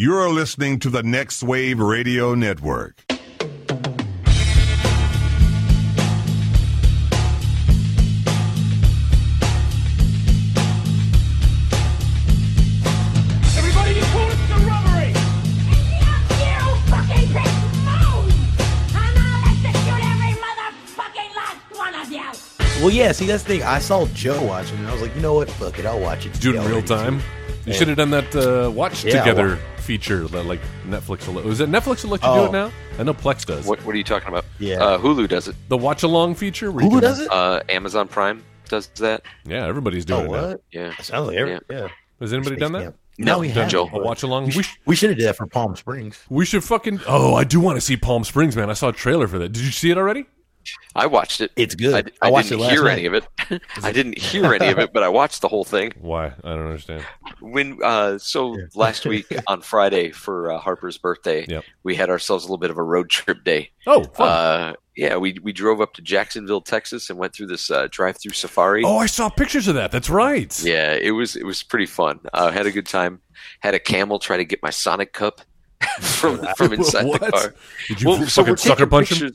You're listening to the Next Wave Radio Network. Everybody, you call it the robbery! You fucking piece of moon! And I'll execute every motherfucking last one of you. Well, yeah. See, that's the thing. I saw Joe watching, and I was like, you know what? Fuck it, I'll watch it. Do it in real time. You should have done that uh, watch Yeah, together wa- feature that like Netflix. Will, is it Netflix will let you do Oh. it now? I know Plex does. What What are you talking about? Yeah. uh, Hulu does it. The watch along feature. where you Hulu can- does it? Uh, Amazon Prime does that. Yeah, everybody's Oh, doing it now. what? Yeah. That sounds like every, yeah. Has anybody done that? Camp. No, we No, haven't. Joe. A watch along. We, We, sh- we should have did that for Palm Springs. we should fucking. Oh, I do want to see Palm Springs, man. I saw a trailer for that. Did you see it already? I watched it. It's good. I, I I watched didn't it last hear night. any of it. I didn't hear any of it, but I watched the whole thing. Why? I don't understand. When uh, so last week on Friday for uh, Harper's birthday, Yep. we had ourselves a little bit of a road trip day. Oh, fun. Uh, yeah, we we drove up to Jacksonville, Texas, and went through this uh, drive-through safari. oh, I saw pictures of that. That's right. Yeah, it was it was pretty fun. Uh, had a good time. Had a camel try to get my Sonic cup from from inside What? the car. Did you Well, so fucking we're sucker taking punch him?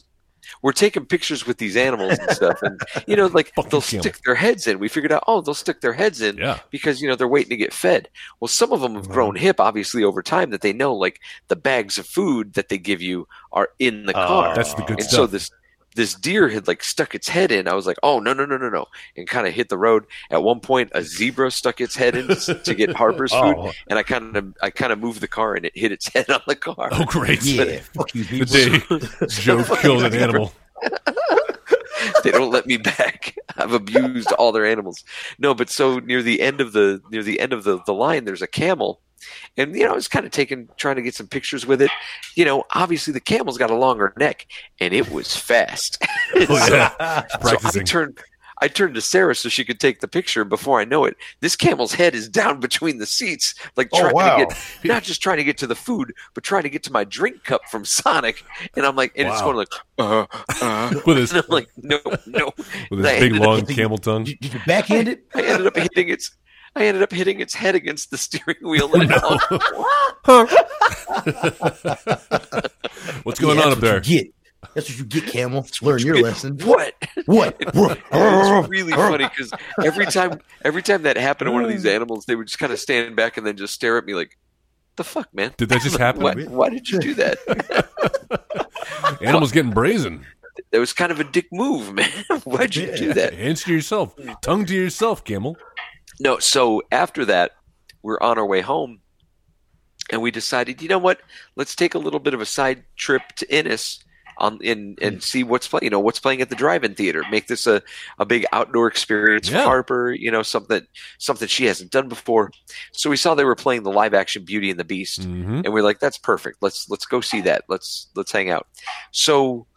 We're taking pictures with these animals and stuff, and you know, like they'll stick their heads in. We figured out, oh, they'll stick their heads in Yeah. because you know they're waiting to get fed. Well, some of them have mm-hmm. grown hip, obviously, over time that they know like the bags of food that they give you are in the ah, car. That's the good and stuff. so this this deer had like stuck its head in. I was like, oh no no no no no, and kind of hit the road. At one point, a zebra stuck its head in to get Harper's oh. food, Oh. and I kind of I kind of moved the car and it hit its head on the car. Oh, great. Yeah, fuck you, The people. day Joe killed an animal. they don't let me back. I've abused all their animals. No, but so near the end of the near the end of the, the line, there's a camel, and you know I was kind of taking trying to get some pictures with it. You know, obviously the camel's got a longer neck, and it was fast. Oh, yeah. So I turned. I turned to Sarah so she could take the picture. Before I know it, this camel's head is down between the seats, like Oh, trying wow. to get not just trying to get to the food, but trying to get to my drink cup from Sonic. And I'm like, and it's Wow. going like, uh, uh. With his And I'm like, no, no. with And I his big ended up long hitting- camel tongue. Did, did you backhand it? I ended up hitting its. I ended up hitting its head against the steering wheel. And it What's going Yeah, on up there? get. That's what you get, camel. Learn your lesson. what? What? It was really funny because every time, every time that happened to one of these animals, they would just kind of stand back and then just stare at me like, "The fuck, man? Did that just happen? Why, why did you do that?" Animal's getting brazen. that was kind of a dick move, man. Why'd you do that? Answer yourself. Tongue to yourself, camel. No, so after that, we're on our way home, and we decided, you know what? Let's take a little bit of a side trip to Innis on in and see what's playing. You know, what's playing at the drive-in theater. Make this a, a big outdoor experience Yeah. for Harper. You know, something something she hasn't done before. So we saw they were playing the live-action Beauty and the Beast, hmm and we're like, that's perfect. Let's let's go see that. Let's let's hang out. So.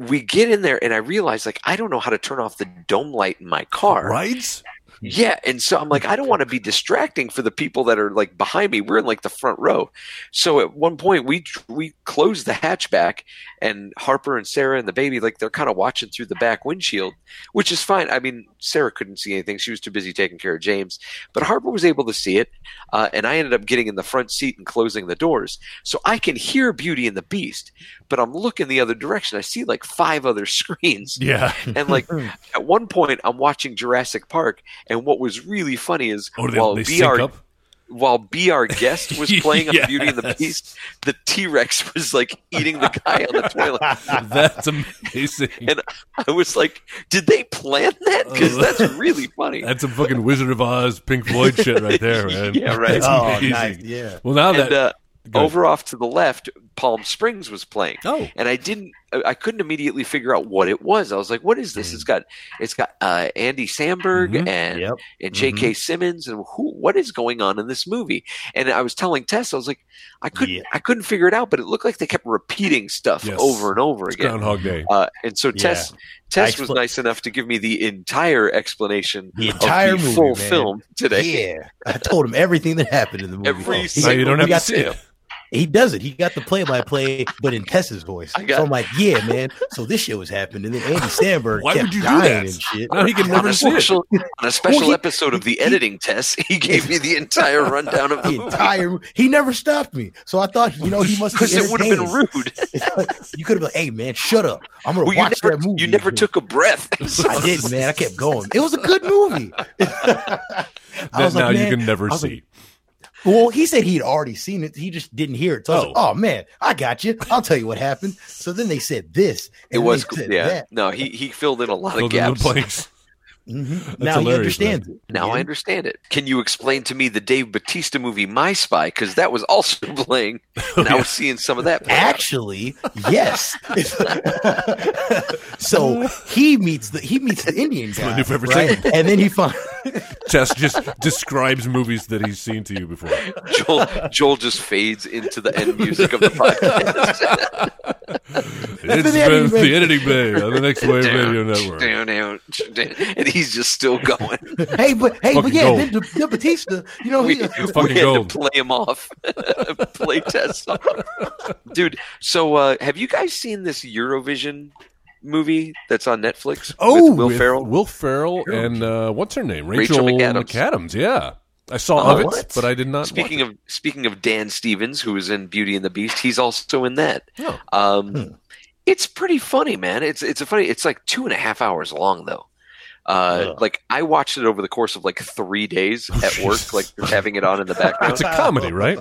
We get in there and I realize like I don't know how to turn off the dome light in my car. Right? Yeah, and so I'm like, I don't want to be distracting for the people that are like behind me. We're in like the front row. So at one point, we we closed the hatchback, and Harper and Sarah and the baby, like they're kind of watching through the back windshield, which is fine. I mean, Sarah couldn't see anything; she was too busy taking care of James. But Harper was able to see it, uh, and I ended up getting in the front seat and closing the doors, so I can hear Beauty and the Beast. But I'm looking the other direction. I see like five other screens. Yeah. And like at one point, I'm watching Jurassic Park, and what was really funny is Oh, they, while they sync BR up? while Be Our Guest was playing on Beauty and the Beast, the T Rex was like eating the guy on the toilet. That's amazing. And I was like, "Did they plan that? Because that's really funny." That's some fucking Wizard of Oz, Pink Floyd shit right there, man. Yeah, right. That's Oh, amazing. nice. Yeah. Well, now that uh, over off to the left, Palm Springs was playing. oh, and I didn't. I couldn't immediately figure out what it was. I was like, "What is this?" It's got, it's got uh, Andy Samberg Mhm. and Yep. and J.K. Simmons and who? What is going on in this movie? And I was telling Tess, I was like, I couldn't, Yeah. I couldn't figure it out, but it looked like they kept repeating stuff Yes. over and over it's again. Groundhog Day. Uh, and so Tess, Tess I was nice enough to give me the entire explanation The entire of the movie, full man. film today. Yeah. I told him everything that happened in the movie. Every single- you don't have to see it. He does it. He got the play by play, but in Tessa's voice. I got- so I'm like, yeah, man. So this shit was happening. And then Andy Samberg Why kept would you do dying that? and shit. Now he can on a see it. special, on a special Well, he- episode of the editing test, he gave me the entire rundown of the the movie entire he never stopped me. So I thought, you know, he must be because it would have been rude. you could have been, hey man, shut up. I'm gonna Well, watch never, that movie. you never took a breath. I did, man. I kept going. It was a good movie. I That was like, now you can never I was like, see. Well, he said he'd already seen it. He just didn't hear it. So I was Oh. like, oh man, I got you. I'll tell you what happened. So then they said this. It was yeah. that. No, he he filled in a lot Filled of in gaps. blanks. Mhm. Now he hilarious, understands it. Now I understand it. Can you explain to me the Dave Bautista movie My Spy? Because that was also playing, and I was seeing some of that. play out. Actually, yes. so he meets the he meets the Indian guy, my new favorite right? and then he finds Jess just describes movies that he's seen to you before. Joel Joel just fades into the end music of the podcast. It's the editing been bay. the editing bay on the Next Wave Radio Network. Down, down, down, and he's just still going. hey, but hey, but yeah, gold. then the, the Bautista, you know, We, he, we fucking had gold. to play him off, play test off. dude. So, uh, have you guys seen this Eurovision movie that's on Netflix? Oh, with Will Ferrell. Will Ferrell and uh, what's her name? Rachel Rachel, McAdams. Yeah, I saw Oh, of it, but I did not. Speaking of speaking of Dan Stevens, who was in Beauty and the Beast, he's also in that. Oh. Um, Hmm. It's pretty funny, man. It's it's a funny. It's like two and a half hours long though. Uh, Ugh. like I watched it over the course of like three days at work, like having it on in the background. it's a comedy, right?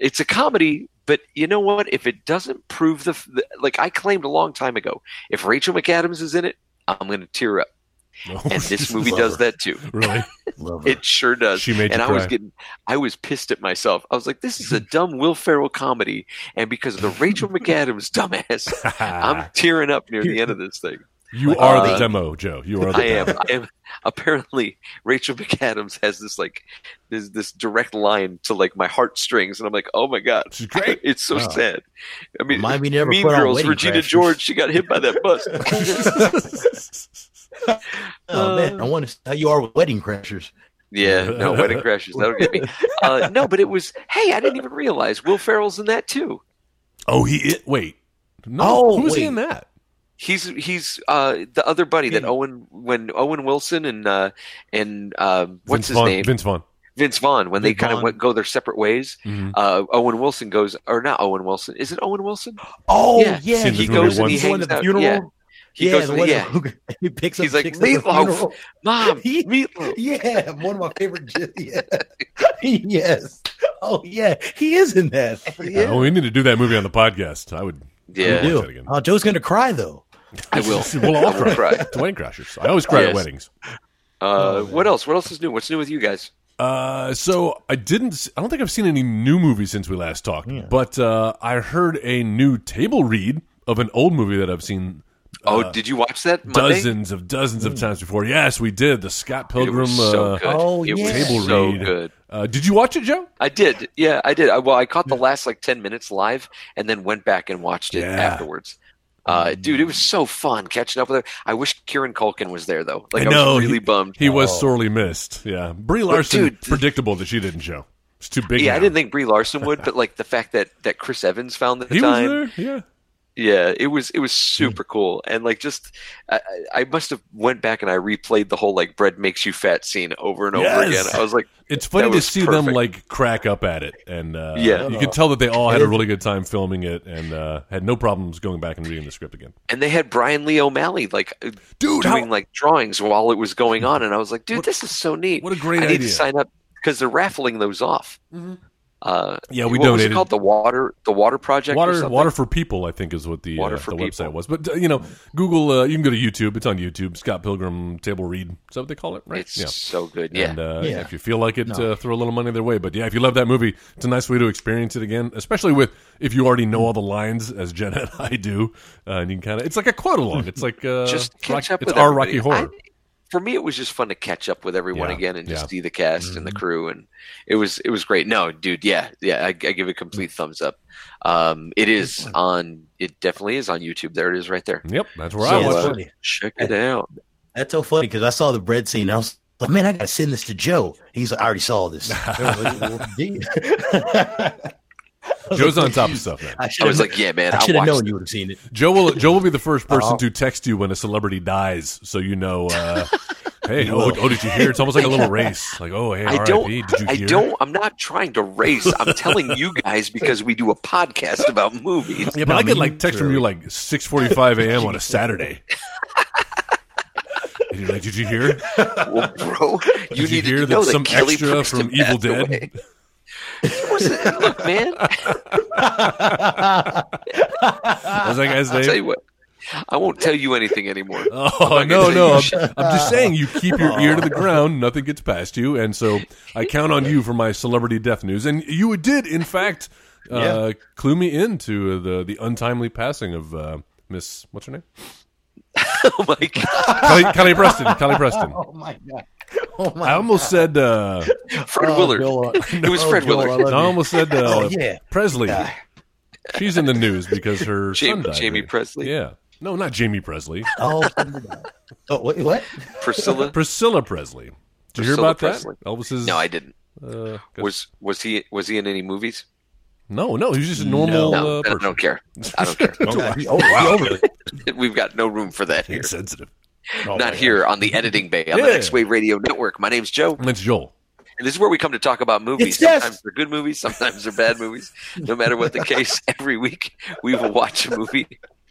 it's a comedy, but you know what? If it doesn't prove the, the like I claimed a long time ago, if Rachel McAdams is in it, I'm going to tear up. And this movie does her. that too. really? Love. It sure does. She made you and I was getting, I was pissed at myself. I was like, this is a dumb Will Ferrell comedy, and because of the Rachel McAdams dumbass, I'm tearing up near the end of this thing. You are Uh, the demo, Joe. You are the I am. I am. Apparently, Rachel McAdams has this like this this direct line to like my heartstrings, and I'm like, oh my god, She's great. It's so Wow. sad. I mean, Remind me never Mean put Girls, Wedding Regina Crashers. George, she got hit by that bus. oh man, I want to how you are with Wedding Crashers. yeah, no, Wedding Crashers, that'll get me. Uh, no, but it was. Hey, I didn't even realize Will Ferrell's in that too. Oh, he i wait. No, Oh, who was he in that? He's he's uh, the other buddy that Owen when Owen Wilson and uh, and um, what's Vince his Vaughn. name Vince Vaughn. Vince Vaughn when they Vince kind of went, go their separate ways. Mhm. Uh, Owen Wilson goes or not Owen Wilson? Is it Owen Wilson? Oh Yeah. yeah, he goes and he once. The one hangs the out. funeral. Yeah, he yeah, goes. the yeah, that- he picks up He's like, chicks at "Meatloaf." mom, He- meatloaf. Yeah, one of my favorite. Yeah. yes. Oh yeah, he is in that. Yeah. Oh, we need to do that movie on the podcast. I would. Yeah, We do. Oh, Joe's gonna cry though. I will. We'll all cry. cry. It's Wedding Crashers. I always cry at weddings. Uh, what else? What else is new? What's new with you guys? Uh, so I didn't. s- I don't think I've seen any new movies since we last talked. But uh, I heard a new table read of an old movie that I've seen Oh, did you watch that Monday? dozens of dozens of times before. Yes, we did the Scott It Pilgrim was so uh, good. Oh, it yeah. was table so read. good. Uh, did you watch it, Joe? I did. Yeah, I did. I, well, I caught the last like ten minutes live, and then went back and watched it Yeah. afterwards. Uh, dude, it was so fun catching up with her. I wish Kieran Culkin was there though. Like I, I know was really he, bummed. He was Oh. sorely missed. Yeah, Brie Larson. dude, predictable that she didn't show. It's too big. yeah, now. I didn't think Brie Larson would, but like the fact that that Chris Evans found the he time. was there. Yeah. Yeah, it was it was super cool, and like just I, I must have went back and I replayed the whole like bread makes you fat scene over and over Yes. again. I was like, It's funny to see them like crack up at it, and uh, Yeah. you could tell that they all had a really good time filming it, and uh, had no problems going back and reading the script again. and they had Brian Lee O'Malley like uh, Dude, doing how- like drawings while it was going on, and I was like, dude, this is so neat. what a great I need to sign up because they're raffling those off. Uh, Yeah, we what was it called the water the water project. Water, something? water for people, I think, is what the Water uh, for the People. website was. But uh, you know, Google. Uh, you can go to YouTube. It's on YouTube. Scott Pilgrim Table Read. Is that what they call it? Right? It's yeah. so good. Yeah, And uh, Yeah. if you feel like it, No. uh, throw a little money their way. But yeah, if you love that movie, it's a nice way to experience it again, especially with if you already know all the lines, as Jenna and I do. Uh, and you can kind of, it's like a quote along. It's like uh, just catch Rock- up It's with our everybody. Rocky Horror. I- for me, it was just fun to catch up with everyone Yeah, again and just yeah. see the cast and the crew, and it was it was great. No, dude, yeah, yeah, I, I give a complete thumbs up. Um, it is on. It definitely is on YouTube. There it is, right there. Yep, that's where So, I uh, was. funny. Check it out. That's so funny because I saw the bread scene. I was like, man, I gotta send this to Joe. He's like, I already saw this. I like, well, did you? Joe's on top of stuff, man. I, I was like, yeah, man, I I should have known it. you would have seen it. Joe will Joe will be the first person Oh. to text you when a celebrity dies, so you know. Uh, hey, oh, oh, did you hear? It's almost like a little race. Like, oh, hey, I R.I.P. don't. Did you I hear? don't. I'm not trying to race. I'm telling you guys because we do a podcast about movies. Yeah, but I get like text from you like six forty five a.m. on a Saturday. And you're like, did you hear? Well, bro, you Did you need hear to that know some that Kelly extra Preston from Evil passed Dead? Away. Listen, look, man. What's that guy's I'll tell you what. I won't tell you anything anymore. Oh I'm no, no! I'm, I'm just saying you keep your ear to the ground. Nothing gets past you, and so I count on you for my celebrity death news. And you did, in fact, uh, Yeah. clue me into the the untimely passing of uh, Miss what's her name? oh my god, Kelly, Kelly Preston. Kelly Preston. Oh my god! Oh my I almost said. Uh, Fred Oh, Willard. Joel, uh, It was oh, Fred Joel, I Willard. love I almost said. Uh, Oh yeah. Presley. Yeah. She's in the news because her Jamie- son died. Jamie here. Presley? Yeah. No, not Jamie Presley. Oh, oh wait, what? Priscilla. Priscilla Presley. Did you hear about Presley. that? Elvis's. No, I didn't. Uh, Was was he was he in any movies? no, no. He's just a normal No, uh, then I person. don't care. I don't care. Oh, he, oh, he. We've got no room for that here. Insensitive. Oh, Not here on the editing bay on the Yeah. Next Wave Radio Network. My name's Joe, And it's Joel. and this is where we come to talk about movies. It's yes. Sometimes they're good movies, sometimes they're bad movies. No matter what the case, every week we will watch a movie.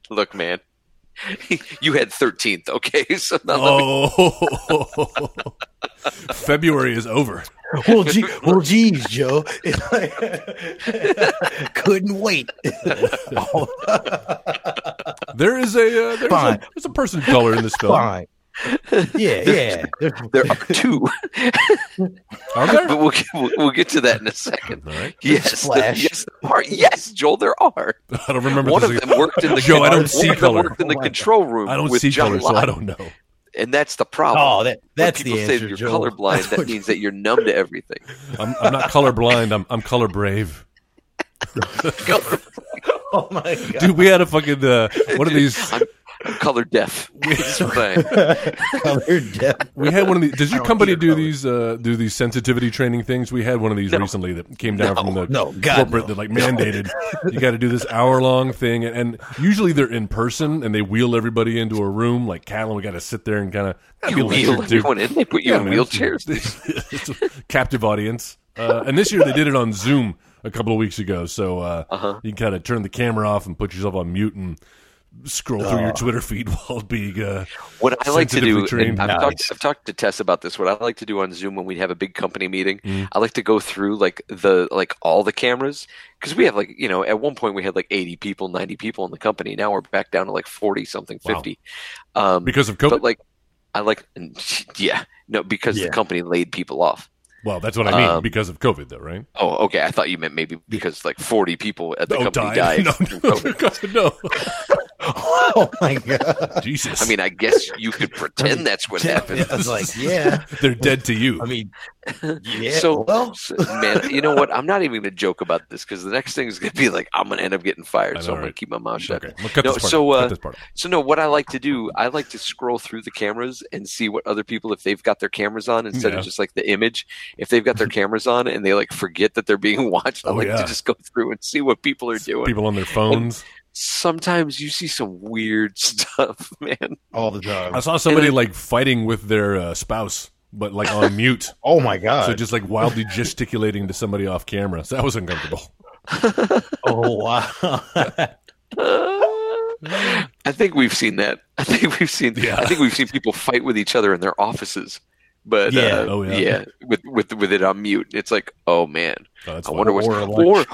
Look, man, you had thirteenth, okay? So now let me- Oh, February is over. Well, gee, well, geez, Joe. Couldn't wait. There is a uh, there's, a Fine. there's a person of color in this film. fine. Yeah, yeah. there are two, Are there? but we'll get, we'll, we'll get to that in a second. All right. Yes, Splash. yes, are. Yes, Joel, there are. I don't remember. One of them worked in the Joe, I don't one see color. worked in the Oh control room. I don't with see John color, so I don't know. and that's the problem. Oh, that When that's the people answer. say you're Joel. colorblind. That means that you're numb to everything. I'm, I'm not colorblind. I'm I'm color brave. oh my god. Dude, we had a fucking uh, one of these. I'm, I'm color deaf. It's fine. Colored deaf. We had one of these. Does your company do color. these uh, do these sensitivity training things? We had one of these No. recently that came down No. from the No, God, corporate no. that like mandated you got to do this hour long thing, and, and usually they're in person and they wheel everybody into a room like cattle. We got to sit there and kind of You wheel everyone in. They put you in wheelchairs. captive audience. Uh, and this year they did it on Zoom a couple of weeks ago, so uh, Uh-huh. you can kind of turn the camera off and put yourself on mute and scroll through your Twitter feed while being uh, What I like to do, and I've, Nice. talked, I've talked to Tess about this. What I like to do on Zoom when we have a big company meeting, Mm. I like to go through like the like all the cameras because we have like you know at one point we had like eighty people, ninety people in the company. Now we're back down to like forty something, Wow. fifty. Um, because of COVID. but like I like yeah no because Yeah. the company laid people off. well, that's what I mean um, because of COVID, though, right? Oh, okay. I thought you meant maybe because like forty people at the Oh, company died. died. No, from no, COVID. no. Oh my god. Jesus. I mean, I guess you could pretend that's what happened. I was like, yeah. they're dead to you. I mean, yeah. So, well, so, man, you know what? I'm not even going to joke about this because the next thing is going to be like I'm going to end up getting fired. I so I'm going to keep my mouth shut. okay, well, cut No, this part. so, uh, cut this part. So no, what I like to do, I like to scroll through the cameras and see what other people if they've got their cameras on instead Yeah. of just like the image. If they've got their cameras on and they like forget that they're being watched, I Oh, like yeah. to just go through and see what people are doing. People on their phones. Sometimes you see some weird stuff, man. all the time. I saw somebody then- like fighting with their uh, spouse, but like on mute. Oh my god. So just like wildly gesticulating to somebody off camera. So that was uncomfortable. oh wow. I think we've seen that. I think we've seen. Yeah. I think we've seen people fight with each other in their offices. But Yeah. uh, Oh, yeah. yeah, with with with it on mute, it's like, oh man, Oh, I wonder what's Or or lunch.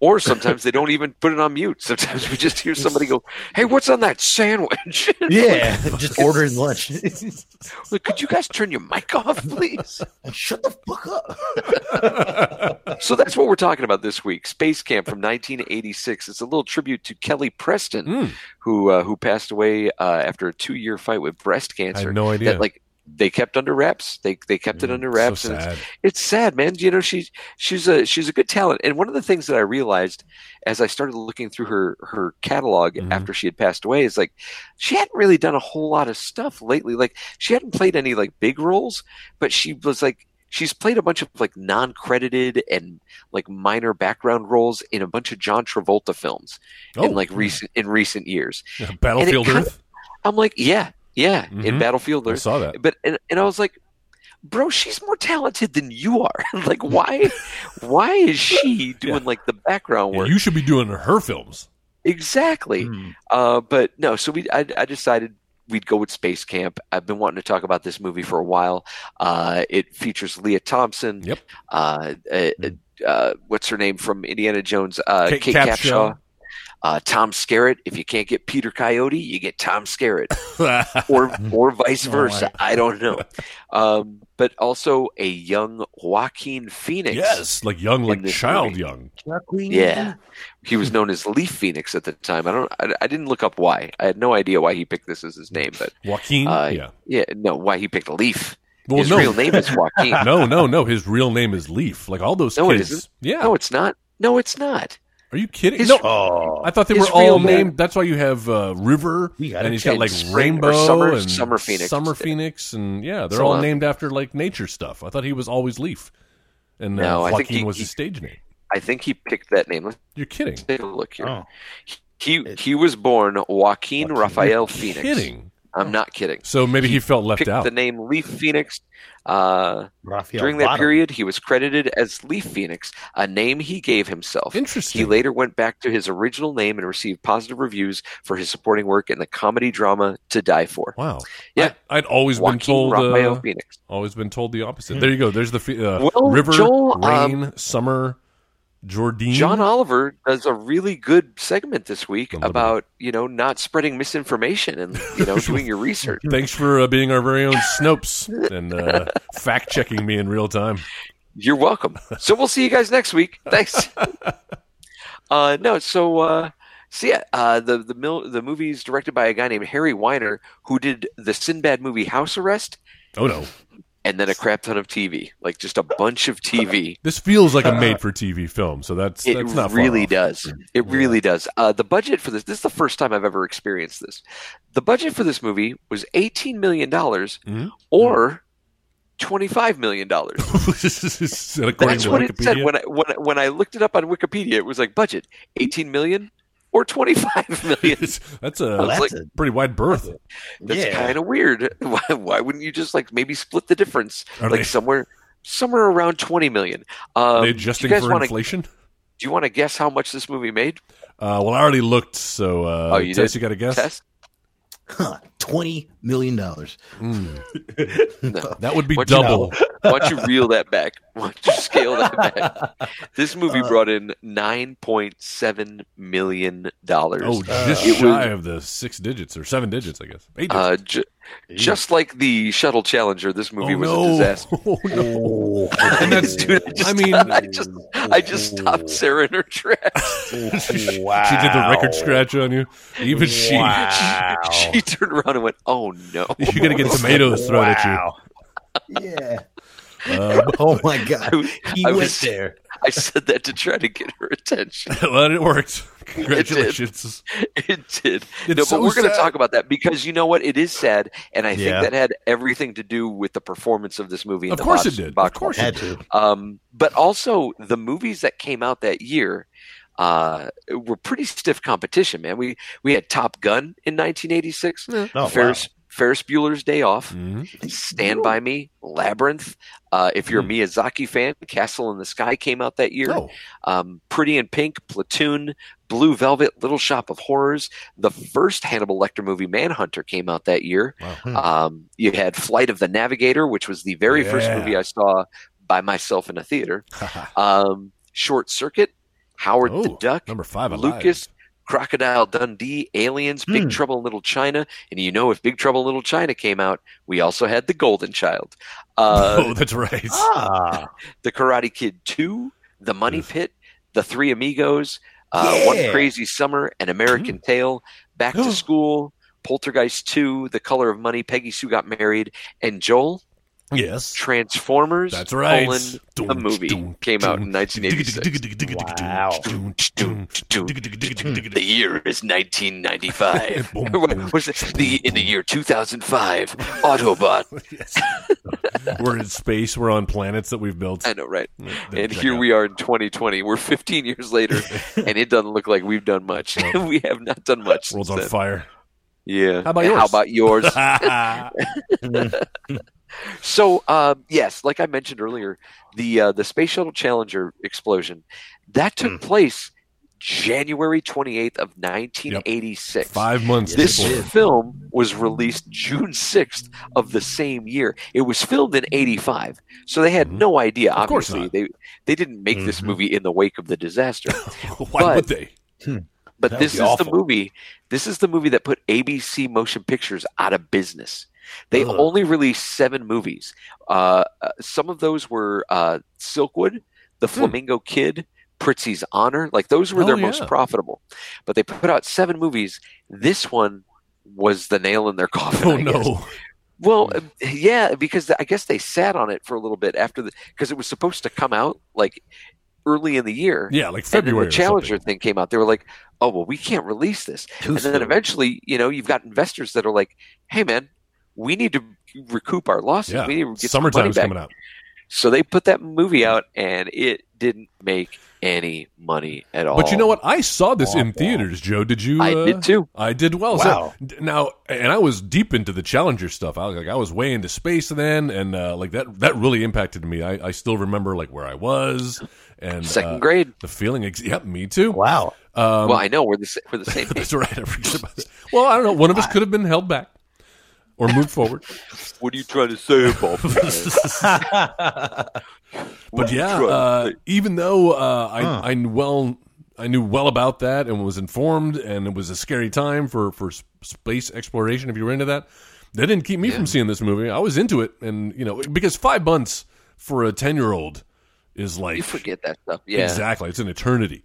Or sometimes they don't even put it on mute. Sometimes we just hear somebody go, "Hey, what's on that sandwich?" yeah. Just ordering lunch. like, could you guys turn your mic off, please? Shut the fuck up. so that's what we're talking about this week. Space Camp from 1986. It's a little tribute to Kelly Preston, Mm, who uh, who passed away uh, after a two year fight with breast I cancer. had no idea. That like they kept under wraps. They they kept it Mm, under so wraps, and it's, sad. it's sad, man. You know, she's she's a she's a good talent. And one of the things that I realized as I started looking through her her catalog Mhm. after she had passed away is like she hadn't really done a whole lot of stuff lately. Like she hadn't played any like big roles, but she was like she's played a bunch of like non-credited and like minor background roles in a bunch of John Travolta films Oh. in like recent in recent years. Battlefield kinda- I'm like, yeah, yeah, in Mhm. Battlefield I saw that. But and, and I was like, bro, she's more talented than you are. like, why, why is she doing Yeah. like the background Yeah, work? you should be doing her films. exactly. Hmm. Uh, but no, so we I, I decided we'd go with Space Camp. I've been wanting to talk about this movie for a while. Uh, it features Lea Thompson. Yep. Uh, uh, uh, what's her name from Indiana Jones? Uh, Kate Kate, Capshaw. Capshaw. Uh, Tom Skerritt. If you can't get Peter Coyote, you get Tom Skerritt, or or vice versa. I don't know. Um, but also a young Joaquin Phoenix. yes, like young, like this child movie. young. Yeah, he was known as Leaf Phoenix at the time. I don't. I, I didn't look up why. I had no idea why he picked this as his name. But Joaquin. uh, yeah. yeah, no, why he picked Leaf. Well, his no, real name is Joaquin. no, no, no. His real name is Leaf. Like all those No, it kids. isn't. Yeah. No, it's not. No, it's not. Are you kidding? His- no. Oh, I thought they were all real name- named. That's why you have uh, River, and he's got like Spring Rainbow Summer- and Summer Phoenix. Summer Phoenix, and yeah, they're So, all uh, named after like nature stuff. I thought he was always Leaf, and uh, No, I think Joaquin he- was his stage name. I think he picked that name. You're kidding? take a look here. oh. He he was born Joaquin Joaquin. Rafael Phoenix. Kidding? I'm not kidding. So maybe he, felt left Picked out. the name Leaf Phoenix. Uh, during that Bottom. period, he was credited as Leaf Phoenix, a name he gave himself. Interesting. He later went back to his original name and received positive reviews for his supporting work in the comedy drama To Die For. Wow. Yeah. I, would always Joaquin been told. Rafael Uh, Phoenix. always been told the opposite. There you go. There's the uh, Well, river, Joel, rain, um, summer, Jordine. John Oliver does a really good segment this week about you know not spreading misinformation and you know doing your research. Thanks for uh, being our very own Snopes and uh, fact checking me in real time. You're welcome. So we'll see you guys next week. Thanks. uh, no, so uh, so yeah, uh, the the mil- the movie's directed by a guy named Harry Winer who did the Sinbad movie House Arrest Oh no, and then a crap ton of TV, like just a bunch of TV. this feels like a made-for-TV film, so that's It that's not really does. It really does. Uh, the budget for this, this is the first time I've ever experienced this. The budget for this movie was $18 million Mhm. or $25 million. That's to what it said when I, when, when I looked it up on Wikipedia. It was like budget 18 million or 25 million. that's a Well, that's like- a, pretty wide berth. That's yeah. kind of weird. Why, why wouldn't you just like maybe split the difference Are like they- somewhere somewhere around 20 million? Um, Are they do adjusting you guys for wanna, inflation? Do you want to guess how much this movie made? Uh, well, I already looked, so uh, Oh, you Tess, did? you got a guess? Tess? Huh, Twenty million dollars. No. That would be What you double. Why don't you reel that back? Why don't you scale that back? This movie Uh, brought in nine point seven million dollars. Oh, just it shy was- of the six digits or seven digits, I guess. Eight digits. Uh, ju- just like the shuttle Challenger, this movie oh, was no. a disaster. Oh, no. And that's- Dude, I, just, I mean- I just, I just stopped Sarah in her tracks. wow. She did the record scratch on you. Even she. Wow. She turned around and went, "Oh no!" You're gonna get tomatoes thrown at you." Yeah. You. Uh, Oh my God. He I went was- there. I said that to try to get her attention. well, it worked. Congratulations. It did. It's no, but we're going to talk about that because you know what? It is sad, and I Yeah. think that had everything to do with the performance of this movie. Of the course box- it did. box Of course office. it Had to. Um, but also the movies that came out that year uh, were pretty stiff competition. Man, we we had Top Gun in 1986, Oh, Ferris Ferris Bueller's Day Off, Mhm. Stand by Me, Labyrinth. Uh, if you're a Miyazaki fan, Castle in the Sky came out that year. Oh, Um, Pretty in Pink, Platoon, Blue Velvet, Little Shop of Horrors. The first Hannibal Lecter movie, Manhunter, came out that year. wow. Um, you had Flight of the Navigator, which was the very first movie I saw by myself in a theater. Um, Short Circuit, Howard the Oh, Duck, number five. alive. Lucas, Crocodile Dundee, Aliens, Big Hmm. Trouble in Little China, and you know if Big Trouble in Little China came out, we also had The Golden Child, uh, oh, that's right. Ah. The Karate Kid Two, The Money Pit, The Three Amigos, uh, One Crazy Summer, An American Tale, Back to School, Poltergeist Two, The Color of Money, Peggy Sue Got Married, and Joel. Yes. Transformers, That's right. colon, a movie came out in 1986. Wow. The year is 1995. What was it? The in the year 2005, Autobot. we're in space. We're on planets that we've built. I know, right? And here out. we are in 2020. We're 15 years later, and it doesn't look like we've done much. we have not done much. World's on then. fire. Yeah. How about yours? How about yours? So, um, yes, like I mentioned earlier, the uh, the space shuttle Challenger explosion that took place January 28th of 1986. Five months. This before. film was released June 6th of the same year. It was filmed in 85. So they had no idea Mm-hmm. Of course obviously. not. Mm-hmm. They they didn't make this movie in the wake of the disaster. Why but- would they? But That this be is the movie. This is the movie that put ABC Motion Pictures out of business. They Ugh. only released seven movies. Uh, uh, some of those were uh, Silkwood, The Flamingo Kid, Prizzi's Honor. Like those were Oh, their most profitable. But they put out seven movies. This one was the nail in their coffin. Oh no! Well, uh, yeah, because I guess they sat on it for a little bit after the because it was supposed to come out like early in the year. Yeah, like February. the Challenger thing came out. They were like, "Oh well, we can't release this." Too and then soon. eventually, you know, you've got investors that are like, "Hey, man, we need to recoup our losses. Yeah, We need to get some money summertime's back." coming out. So they put that movie out, and it didn't make any money at all. But you know what? I saw this in Wah, wah. theaters, Joe. Did you? I uh, did too. I did well. Wow. So, now, and I was deep into the Challenger stuff. I was like, I was way into space then, and uh, like that. That really impacted me. I, I still remember like where I was and Second uh, grade. The feeling. Ex- yep, me too. Wow. Um, well, I know we're the sa- we're the same that's right. I forget about that. Well, I don't know. One of us could have been held back or moved forward. What are you trying to say, Bob? But yeah, uh, even though uh, I, I knew well, I knew well about that and was informed, and it was a scary time for for space exploration. If you were into that, that didn't keep me from seeing this movie. I was into it, and you know, because five months for a ten year old is like you forget that stuff. Yeah. exactly. It's an eternity.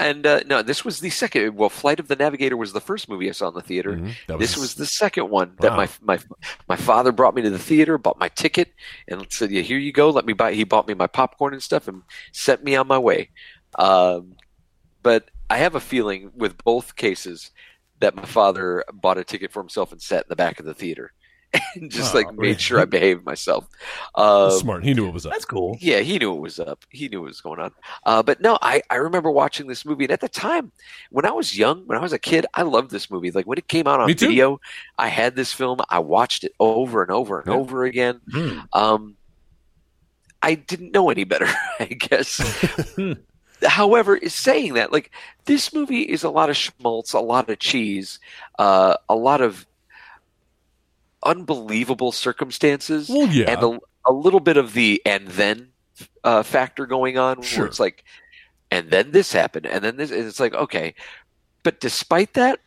And uh, no, this was the second. Well, Flight of the Navigator was the first movie I saw in the theater. Mhm. That This was- was the second one that Wow. my my my father brought me to the theater, bought my ticket, and said, "Yeah, here you go. Let me buy." He bought me my popcorn and stuff, and sent me on my way. Um, but I have a feeling with both cases that my father bought a ticket for himself and sat in the back of the theater, and just Oh, like made sure I behaved myself. Um, Smart. He knew it was up. That's cool. yeah, he knew it was up. He knew what was going on. Uh, but no, I, I remember watching this movie, and at the time, when I was young, when I was a kid, I loved this movie. Like when it came out on video, I had this film. I watched it over and over and Yeah. over again. Hmm. Um, I didn't know any better, I guess. However, is saying that like this movie is a lot of schmaltz, a lot of cheese, uh, a lot of unbelievable circumstances Well, yeah. and a, a little bit of the and then uh, factor going on Sure. where it's like and then this happened and then this and it's like okay but despite that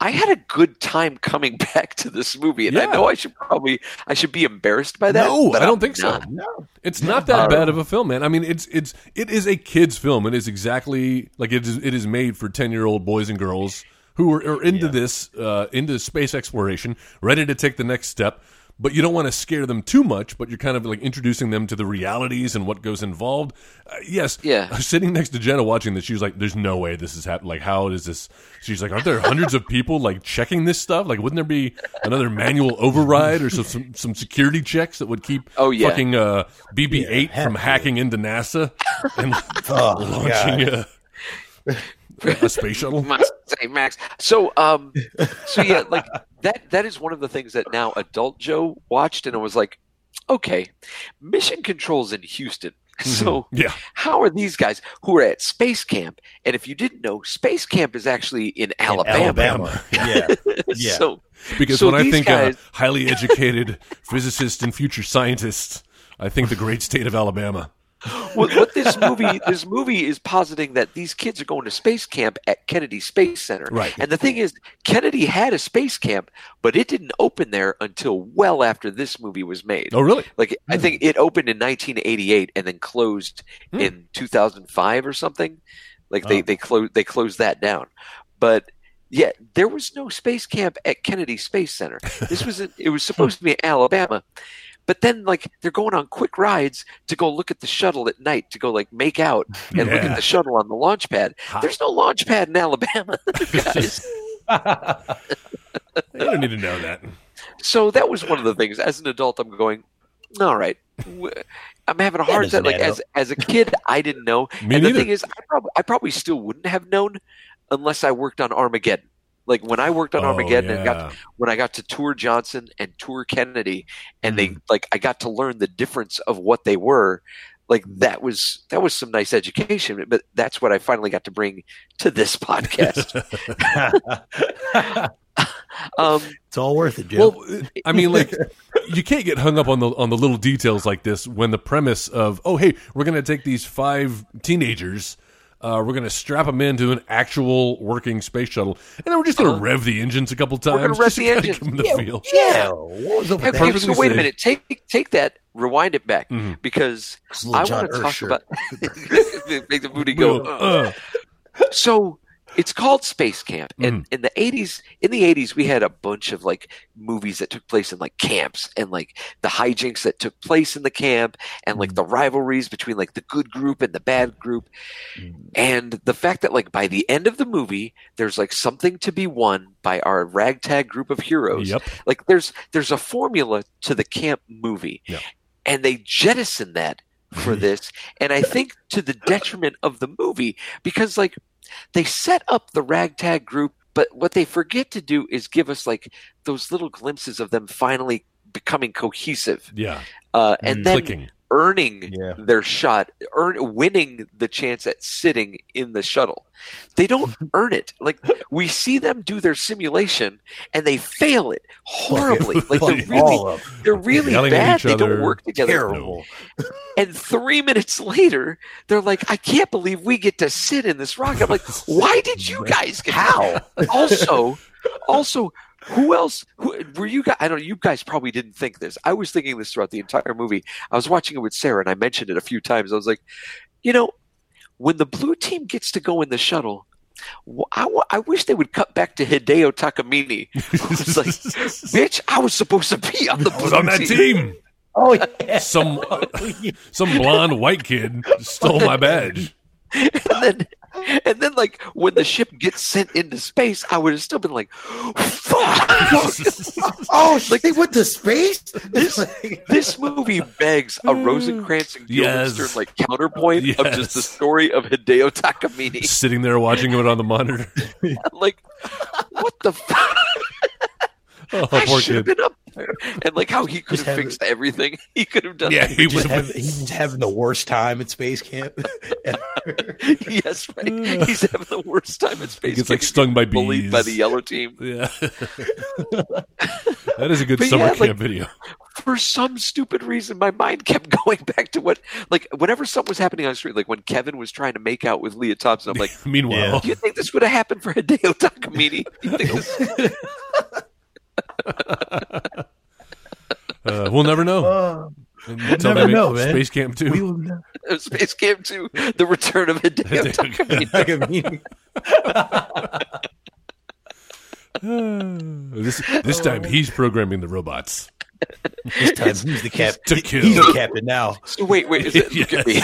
i had a good time coming back to this movie and i know i should probably i should be embarrassed by that No, but I don't I'm think so. not. No. It's not that Uh, bad of a film, man. I mean, it's it's it is a kids' film. It is exactly like it is. It is made for ten year old boys and girls who are, are into this, uh, into space exploration, ready to take the next step. But you don't want to scare them too much. But you're kind of like introducing them to the realities and what goes involved. Uh, yes, Yeah. Sitting next to Jenna watching this, she was like, "There's no way this is happening. Like, how is this?" She's like, "Aren't there hundreds of people like checking this stuff? Like, wouldn't there be another manual override or some some, some security checks that would keep Oh, yeah. fucking uh, BB-8 Yeah, from hacking into NASA and Oh, launching a, a space shuttle. must say max so um so yeah like that that is one of the things that now adult joe watched and it was like okay mission controls in houston so Yeah, how are these guys who are at space camp and if you didn't know space camp is actually in alabama, Alabama. Yeah. Yeah. so because So when I these think guys- uh, highly educated physicists and future scientists, I think the great state of Alabama. What, what this movie this movie is positing that these kids are going to space camp at Kennedy Space Center. Right. And the thing is, Kennedy had a space camp, but it didn't open there until well after this movie was made. Oh, really? Like I think it opened in 1988 and then closed Hmm. in 2005 or something. Like they Oh. they closed they closed that down. But yeah, there was no space camp at Kennedy Space Center. This was in, it was supposed to be in Alabama. But then like they're going on quick rides to go look at the shuttle at night to go like make out and look at the shuttle on the launch pad. There's no launch pad in Alabama, guys. I don't need to know that. so that was one of the things. As an adult, I'm going, all right. I'm having a hard time. Like as as a kid, I didn't know. Me and the neither. thing is, I probably I probably still wouldn't have known unless I worked on Armageddon. Like when I worked on Oh, Armageddon and got yeah. when I got to tour Johnson and tour Kennedy, and Mm-hmm. they like I got to learn the difference of what they were. Like that was that was some nice education, but that's what I finally got to bring to this podcast. um, it's all worth it, Joe. Well, I mean, like you can't get hung up on the on the little details like this when the premise of oh hey we're going to take these five teenagers. Uh, we're going to strap them into an actual working space shuttle, and then we're just going to rev the engines a couple times. Uh-huh. gonna rev the to kinda engines. give 'em the Yeah, feel. yeah, what was up with Okay, so wait a minute. Take take that. Rewind it back Mhm. because It's a little I want to talk shirt. about make the booty go. Uh, So it's called Space Camp, Mm. and in the eighties, in the eighties, we had a bunch of like movies that took place in like camps, and like the hijinks that took place in the camp, and Mm. like the rivalries between like the good group and the bad group, Mm. and the fact that like by the end of the movie, there's like something to be won by our ragtag group of heroes yep. like there's there's a formula to the camp movie Yeah. and they jettison that for this and i think to the detriment of the movie because like they set up the ragtag group but what they forget to do is give us like those little glimpses of them finally becoming cohesive Yeah. uh, and then Clicking. Earning Yeah. their shot, earn winning the chance at sitting in the shuttle. They don't earn it. Like we see them do their simulation and they fail it horribly. Like they're really they're really Yelling bad. They don't work together. terrible. And three minutes later, they're like, I can't believe we get to sit in this rocket. I'm like, why did you guys get How? also, also, who else? Who, were you guys? I don't. know, You guys probably didn't think this. I was thinking this throughout the entire movie. I was watching it with Sarah, and I mentioned it a few times. I was like, you know, when the blue team gets to go in the shuttle. I, I wish they would cut back to Hideo Takamine. It's like, bitch, I was supposed to be on the blue on that team. Oh yeah. Some some blonde white kid stole my badge. and then and then like when the ship gets sent into space, I would have still been like, fuck. Oh, like they went to space. This- this movie begs a mm. Rosencrantz and Yes. Guildenstern like counterpoint of just the story of Hideo Takamine. Sitting there watching it on the monitor. like, what the fuck? Oh, I should have been up there. And like how he could have have fixed everything. He could have done Yeah, he was would have, have. he's having the worst time at space camp. yes, right. He's having the worst time at space. He gets like stung by bees. bullied by the yellow team. Yeah. that is a good But summer yeah, camp like- video. for some stupid reason, my mind kept going back to what, like, whenever something was happening on the street, like when Kevin was trying to make out with Lea Thompson, I'm like, Meanwhile, do you think this would have happened for Hideo Takamine? Do you think this, we'll never know. Oh, Until never they make know, man. Space Camp 2. we will never. Space Camp 2, The Return of Hideo Takamine. Like, I mean, this this time oh. he's programming the robots. this time he's the cap. To kill. He's the captain now. So wait, wait, is it, look at me.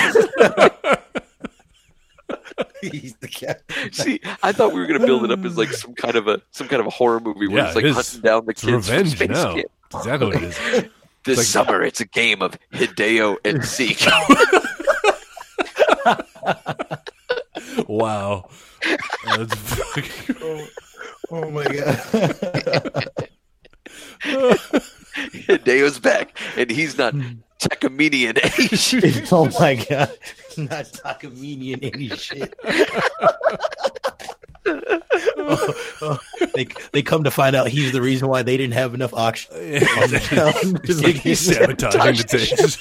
He's the captain. See, I thought we were going to build it up as like some kind of a some kind of a horror movie where Yeah, it's like it is. hunting down the kids from revenge Space now. Camp. Exactly what it is. This like- summer, it's a game of Hideo and Zeke. Wow. That's fucking- Oh, oh my god. Hideo's back, and he's not hmm. Takamine in any shit. oh my god. Not Takamine in any shit. Oh, oh. They they come to find out he's the reason why they didn't have enough oxygen. on the ground. It's like he's sabotaging the tapes.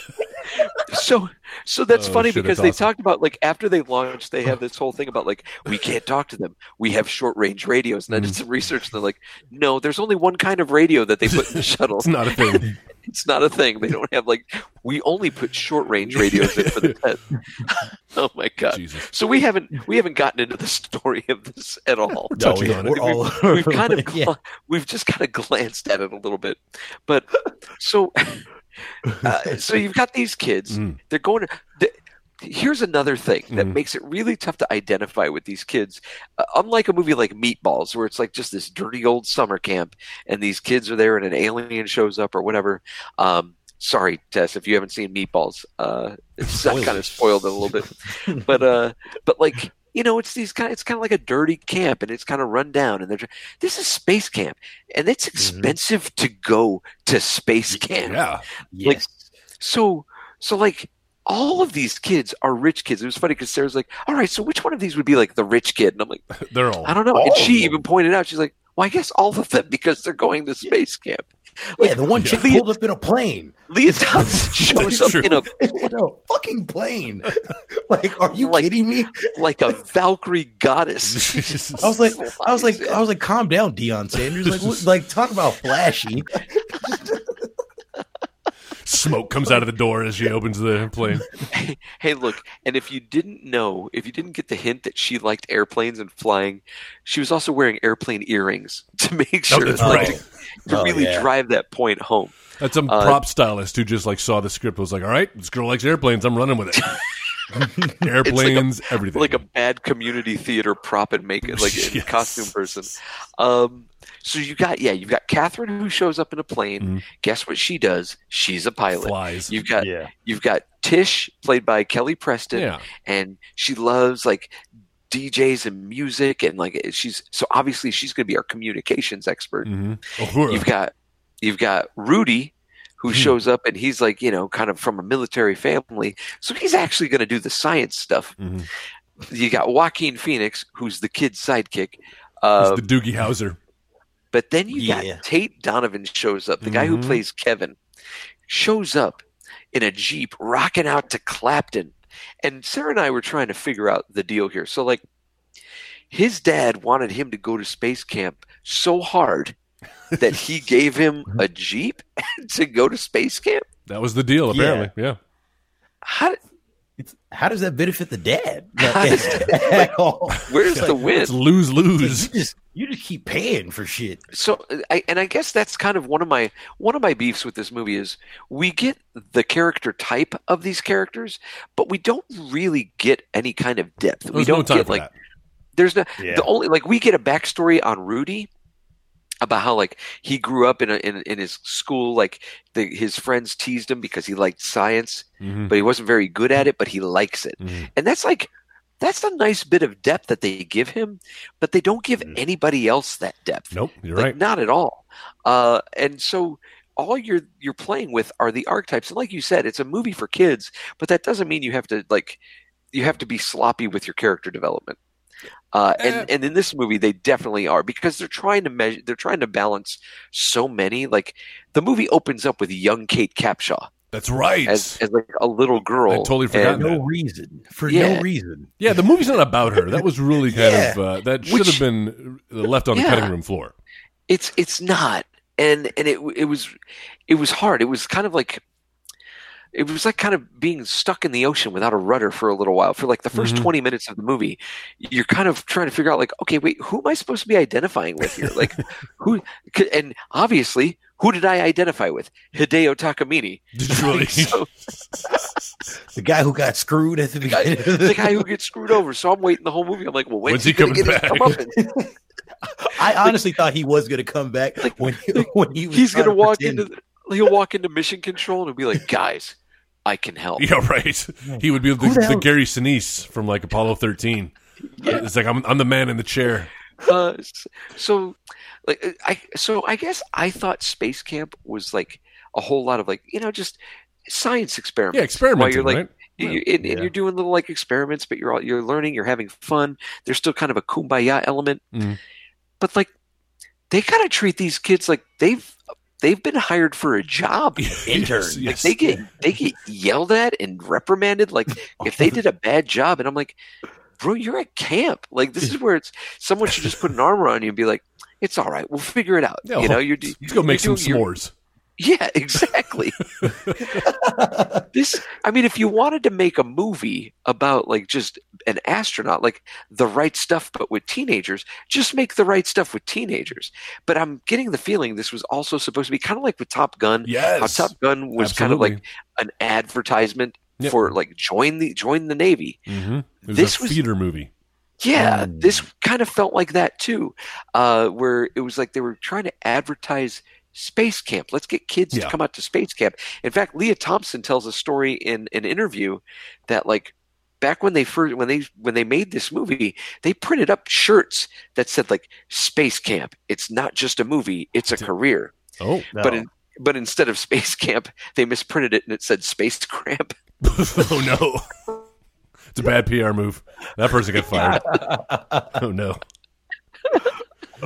So, so that's Oh, funny because they talked about like after they launched, they have this whole thing about like we can't talk to them. We have short range radios, and I Mm. did some research, and they're like, no, there's only one kind of radio that they put in the shuttle. It's not a thing. It's not a thing. They don't have like we only put short range radios in for the pet. oh my god! Jesus. So we haven't we haven't gotten into the story of this at all. We're touching No, on we're it. all we've kind of yeah. we've just kind of glanced at it a little bit, but so uh, so you've got these kids. Mm. They're going to. Here's another thing that Mhm. makes it really tough to identify with these kids. Uh, unlike a movie like Meatballs, where it's like just this dirty old summer camp, and these kids are there, and an alien shows up or whatever. Um, sorry, Tess, if you haven't seen Meatballs, uh, it's kind of spoiled it a little bit. but uh, but like you know, it's these kind. Of, It's kind of like a dirty camp, and it's kind of run down. And they're this is space camp, and it's expensive to go to space camp. Yeah. Like- Yes. So, so like all of these kids are rich kids. It was funny because Sarah's like, "All right, so which one of these would be like the rich kid?" And I'm like, They're all. "I don't know." And she even pointed out, she's like, "Well, I guess all of them because they're going to space camp." yeah, the one chick pulled up in a plane. Lea Thompson shows That's up true. in a In a fucking plane. like, are you Like- kidding me? like a Valkyrie goddess. I was like, I was like, I was like, calm down, Deion Sanders. Like, like, talk about flashy. Smoke comes out of the door as she opens the plane. hey, look, and if you didn't know, if you didn't get the hint that she liked airplanes and flying, she was also wearing airplane earrings to make sure that's like, right. to Oh, really yeah. drive that point home. That's some Uh, prop stylist who just like saw the script was like, all right, this girl likes airplanes. I'm running with it. airplanes, everything. like a bad community theater prop and make it like a Yes. costume person. Um, so you got yeah, you've got Catherine who shows up in a plane. Mhm. Guess what she does? She's a pilot. flies. You've got Yeah. you've got Tish played by Kelly Preston, yeah. and she loves like DJs and music and like she's so obviously she's going to be our communications expert. hmm Of. You've got you've got Rudy who Hmm. shows up and he's like, you know, kind of from a military family. So he's actually going to do the science stuff. Mhm. You got Joaquin Phoenix who's the kid's sidekick. He's Uh, the Doogie Howser. but then you Yeah. got Tate Donovan shows up, the guy who Mhm. plays Kevin, shows up in a Jeep rocking out to Clapton. And Sarah and I were trying to figure out the deal here. So, like, his dad wanted him to go to space camp so hard that he gave him a Jeep to go to space camp. That was the deal, apparently. Yeah. How, It's, how does that benefit the dad? How does At all. Oh. where's the like, win? It's lose lose. You just, you just keep paying for shit. so I, and I guess that's kind of one of my one of my beefs with this movie is we get the character type of these characters, but we don't really get any kind of depth. we don't no time get for like that. there's no Yeah. the only like we get a backstory on Rudy about how like he grew up in a, in in his school like the, his friends teased him because he liked science Mhm. but he wasn't very good at it but he likes it Mhm. and that's like that's a nice bit of depth that they give him but they don't give Mhm. anybody else that depth Nope, you're like right. not at all uh and so all you're you're playing with are the archetypes and like you said it's a movie for kids but that doesn't mean you have to like you have to be sloppy with your character development uh, and Eh. and in this movie they definitely are because they're trying to measure they're trying to balance so many like the movie opens up with young Kate Capshaw That's right. as, as like a little girl I'd totally forgotten and- that. No reason. For Yeah. no reason. yeah, the movie's not about her. That was really kind Yeah. of uh, that should Which- have been left on the cutting room floor. it's it's not and and it it was it was hard it was kind of like it was like kind of being stuck in the ocean without a rudder for a little while for like the 1st Mhm. 20 minutes of the movie you're kind of trying to figure out like okay wait who am i supposed to be identifying with here like who and obviously who did i identify with hideo takamine really? so, The guy who got screwed at the guy- beginning. of the guy who gets screwed over so i'm waiting the whole movie i'm like well when's, When's he coming back? I honestly thought he was going to come back when when he was he's gonna to walk pretend- into the, he'll walk into mission control and be like guys i can help yeah, right. He would be the, the the, Gary Sinise from like Apollo 13. It's like I'm I'm the man in the chair. uh, so like uh, I so I guess I thought space camp was like a whole lot of like you know just science experiments. Yeah, experimenting, While you're like right? you, you- and, and Yeah. you're doing little like experiments, but you're all, you're learning, you're having fun. There's still kind of a kumbaya element, Mhm. but like they kind of treat these kids like they've they've been hired for a job. Intern. Yes, Like yes. they get they get yelled at and reprimanded like if they did a bad job and I'm like bro you're at camp like this is where it's someone should just put an arm around you and be like it's all right we'll figure it out Yeah, you oh, know you're Let's go make some you're doing your- s'mores. Yeah exactly this I mean if you wanted to make a movie about like just an astronaut like the right stuff but with teenagers just make the right stuff with teenagers but I'm getting the feeling this was also supposed to be kind of like with Top Gun Yes. how Top Gun was kind of like an advertisement Yep. for like join the join the Navy. hmm It was This a was- feeder movie. Yeah, Mm. this kind of felt like that too, uh, where it was like they were trying to advertise space camp. Let's get kids Yeah. to come out to space camp. In fact, Lea Thompson tells a story in an interview that like back when they first when they when they made this movie, they printed up shirts that said like space camp. It's not just a movie; it's a career. Oh, But in, but instead of space camp, they misprinted it and it said space cramp. oh no. It's a bad PR move. That person got fired. oh no.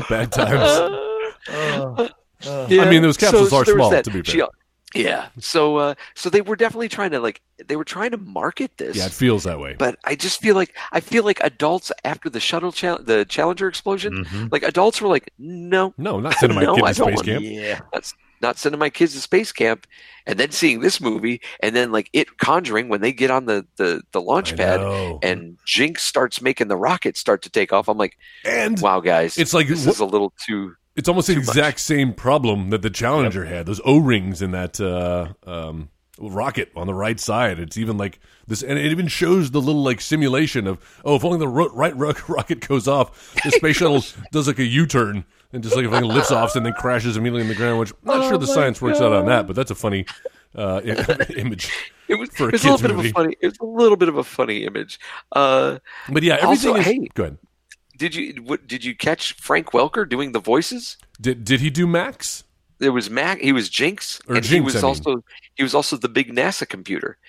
Bad times. Uh, I mean, those capsules are there was small, to be fair. yeah. So uh, so they were definitely trying to like they were trying to market this. Yeah, it feels that way. but I just feel like I feel like adults after the shuttle chal- the Challenger explosion, mhm. like adults were like, no, No, not sending my No, kid I to space camp. Yeah. that's not sending my kids to space camp, and then seeing this movie, and then like it conjuring when they get on the the the launch I pad. know. And Jinx starts making the rocket start to take off. I'm like, And wow, guys, it's like this what- is a little too. It's almost the too much. exact same problem that the Challenger had. Those O rings in that uh, um, rocket on the right side. It's even like this, and it even shows the little like simulation of oh, if only the ro- right ro- rocket goes off, the space shuttle does like a U turn and just like if lifts off and then crashes immediately in the ground. Which I'm not sure the science works out on that, but that's a funny uh, image. It was, For a it was a little bit movie. of a funny. It was a little bit of a funny image. Uh, But yeah, everything. Also, is, hey- go ahead. Did you what, did you catch Frank Welker doing the voices? Did did he do Max? There was Mac. He was Jinx, Or and he was I mean. also he was also the big NASA computer.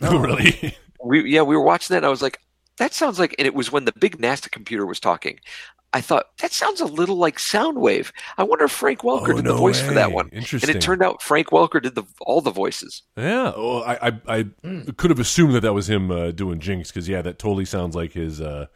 Oh, really? We yeah, we were watching that. and I was like, that sounds like, and it was when the big NASA computer was talking. I thought that sounds a little like Soundwave. I wonder if Frank Welker Oh, did no the voice for that way. one. And it turned out Frank Welker did the all the voices. Yeah, well, I I, I could have assumed that that was him uh, doing Jinx because yeah, that totally sounds like his. Uh,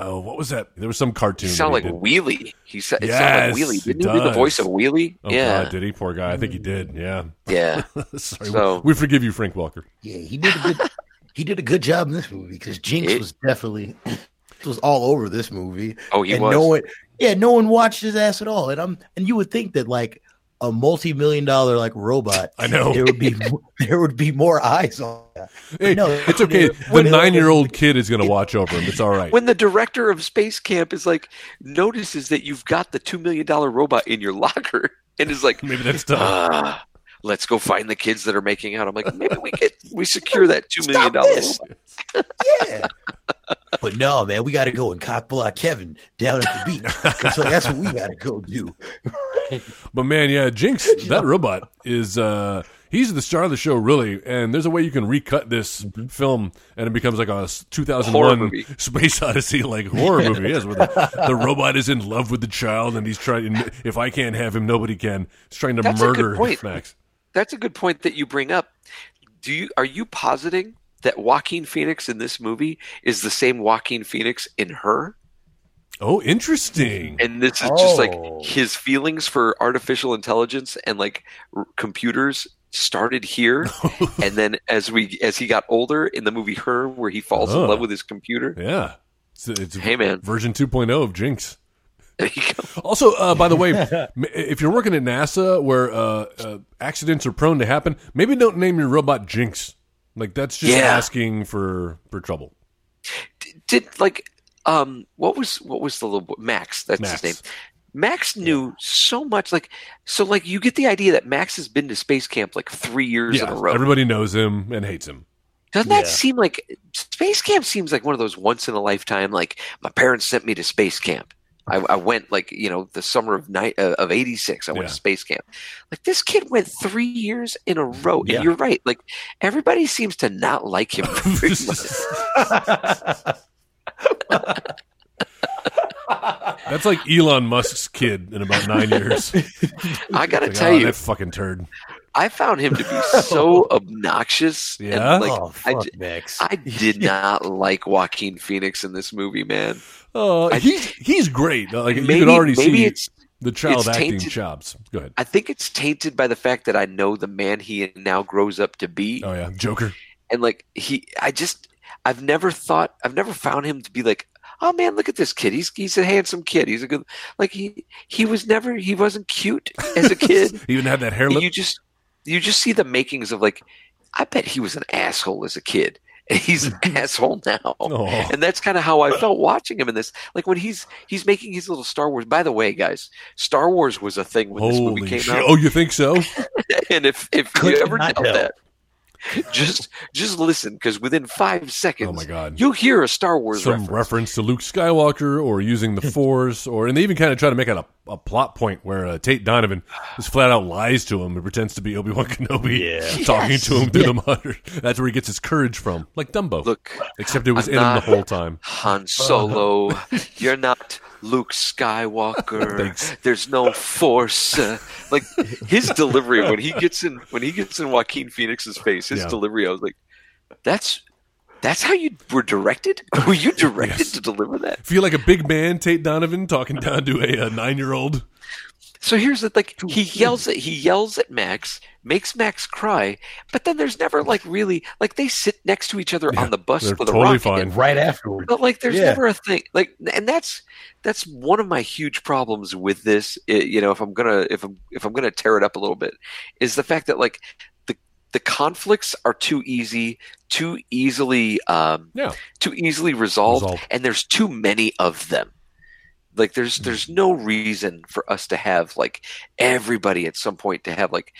oh, what was that? There was some He cartoon. sounded that like he. Wheelie. He said it Yes, sounded like Wheelie. Didn't he do the voice of Wheelie? Oh yeah, God, did he? Poor guy. I think he did. Yeah. yeah. Sorry, So- we, we forgive you, Frank Welker. Yeah, he did a good. he did a good job in this movie because Jinx It- was definitely was all over this movie. Oh, he and was. no one, yeah, no one watched his ass at all. And I'm, and you would think that like a multi-million dollar like robot, I know. there would be there would be more eyes on that. Hey, No, it's okay. The nine-year-old kid is going to watch over him. It's all right. when the director of Space Camp is like notices that you've got the two million dollar robot in your locker and is like, Maybe that's tough. ah, let's go find the kids that are making out. I'm like, maybe we get we secure that two million Stop dollar this. robot. Yeah. But no, man, we got to go and cockblock Kevin down at the beach. so that's what we got to go do. But man, yeah, Jinx, that robot is uh he's the star of the show really, and there's a way you can recut this film and it becomes like a 2001 movie. space odyssey like horror movie. Yes, where the, the robot is in love with the child and he's trying if I can't have him, nobody can. He's trying to That's a good murder point. Max. That's a good point that you bring up. Do you are you positing that Joaquin Phoenix in this movie is the same Joaquin Phoenix in her? Oh, interesting. and this is just like Oh. his feelings for artificial intelligence and like r- computers started here and then as we as he got older in the movie her where he falls Oh. in love with his computer Yeah. It's, it's hey man version 2.0 of Jinx. there you go. Also, uh, by the way, if you're working at NASA where uh, uh, accidents are prone to happen, maybe don't name your robot Jinx. Like that's just Yeah. asking for for trouble. did like um what was what was the little boy max that's Max. his name max knew so much like so like you get the idea that max has been to space camp like three years in a row everybody knows him and hates him. Doesn't that Yeah. seem like space camp seems like one of those once in a lifetime? Like my parents sent me to space camp. I, I went like you know the summer of night uh, of '86. I went Yeah. to space camp. Like this kid went three years in a row, Yeah. and you're right. Like everybody seems to not like him. That's like Elon Musk's kid in about nine years. I gotta Like, tell oh, you, that fucking turd. I found him to be so obnoxious. and, like oh, I, fuck, j- Max. I did not like Joaquin Phoenix in this movie, man. Uh, he's he's great. Like you Maybe- could already maybe see it's- the child acting tainted. chops. Go ahead. I think it's tainted by the fact that I know the man he now grows up to be. Oh yeah, Joker. and like he i just i've never thought i've never found him to be like oh man look at this kid he's he's a handsome kid he's a good like he he was never he wasn't cute as a kid He even had that hair lip. you just you just see the makings of like I bet he was an asshole as a kid. And he's an asshole now. Oh. And that's kind of how I felt watching him in this. Like when he's he's making his little Star Wars. By the way, guys, Star Wars was a thing when this movie came shit! out. Oh, you think so? and if if Could you ever not doubt tell. that, just just listen because within five seconds, Oh my God. you'll hear a Star Wars Some reference. reference to Luke Skywalker or using the Force, or and they even kind of try to make it a, a plot point where uh, Tate Donovan just flat out lies to him and pretends to be Obi Wan Kenobi, Yeah. talking Yes. to him through the monitor. That's where he gets his courage from, like Dumbo. Look, except it was I'm in him the whole time. Han Solo, you're not Luke Skywalker. There's no Force. Uh, like his delivery when he gets in when he gets in Joaquin Phoenix's face, his Yeah. delivery, I was like, that's that's how you were directed. Were you directed Yes. to deliver that? Feel like a big man, Tate Donovan, talking down to a, uh nine year old. So here's the like he yells at he yells at Max, makes Max cry, but then there's never like really like they sit next to each other on the bus they're with a totally rocket. fine. right afterwards. But like, there's Yeah. never a thing like, and that's that's one of my huge problems with this. i- you know, if I'm gonna if I'm if I'm gonna tear it up a little bit, is the fact that like the the conflicts are too easy, too easily um, Yeah. too easily resolved, Resolved. and there's too many of them. Like there's there's no reason for us to have like everybody at some point to have like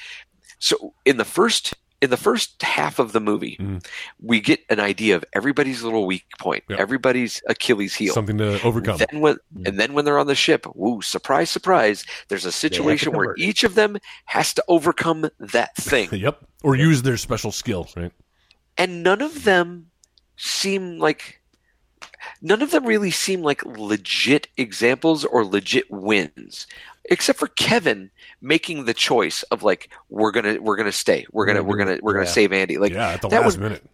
so in the first in the first half of the movie Mhm. we get an idea of everybody's little weak point Yep. everybody's achilles heel Something to overcome. then when and then when they're on the ship woo surprise surprise there's a situation where each of them has to overcome that thing Yep. Or use their special skill, right? and none of them seem like none of them really seem like legit examples or legit wins except for kevin making the choice of like we're gonna we're gonna stay we're gonna we're gonna we're gonna Yeah. save andy like yeah, at the that last was- minute.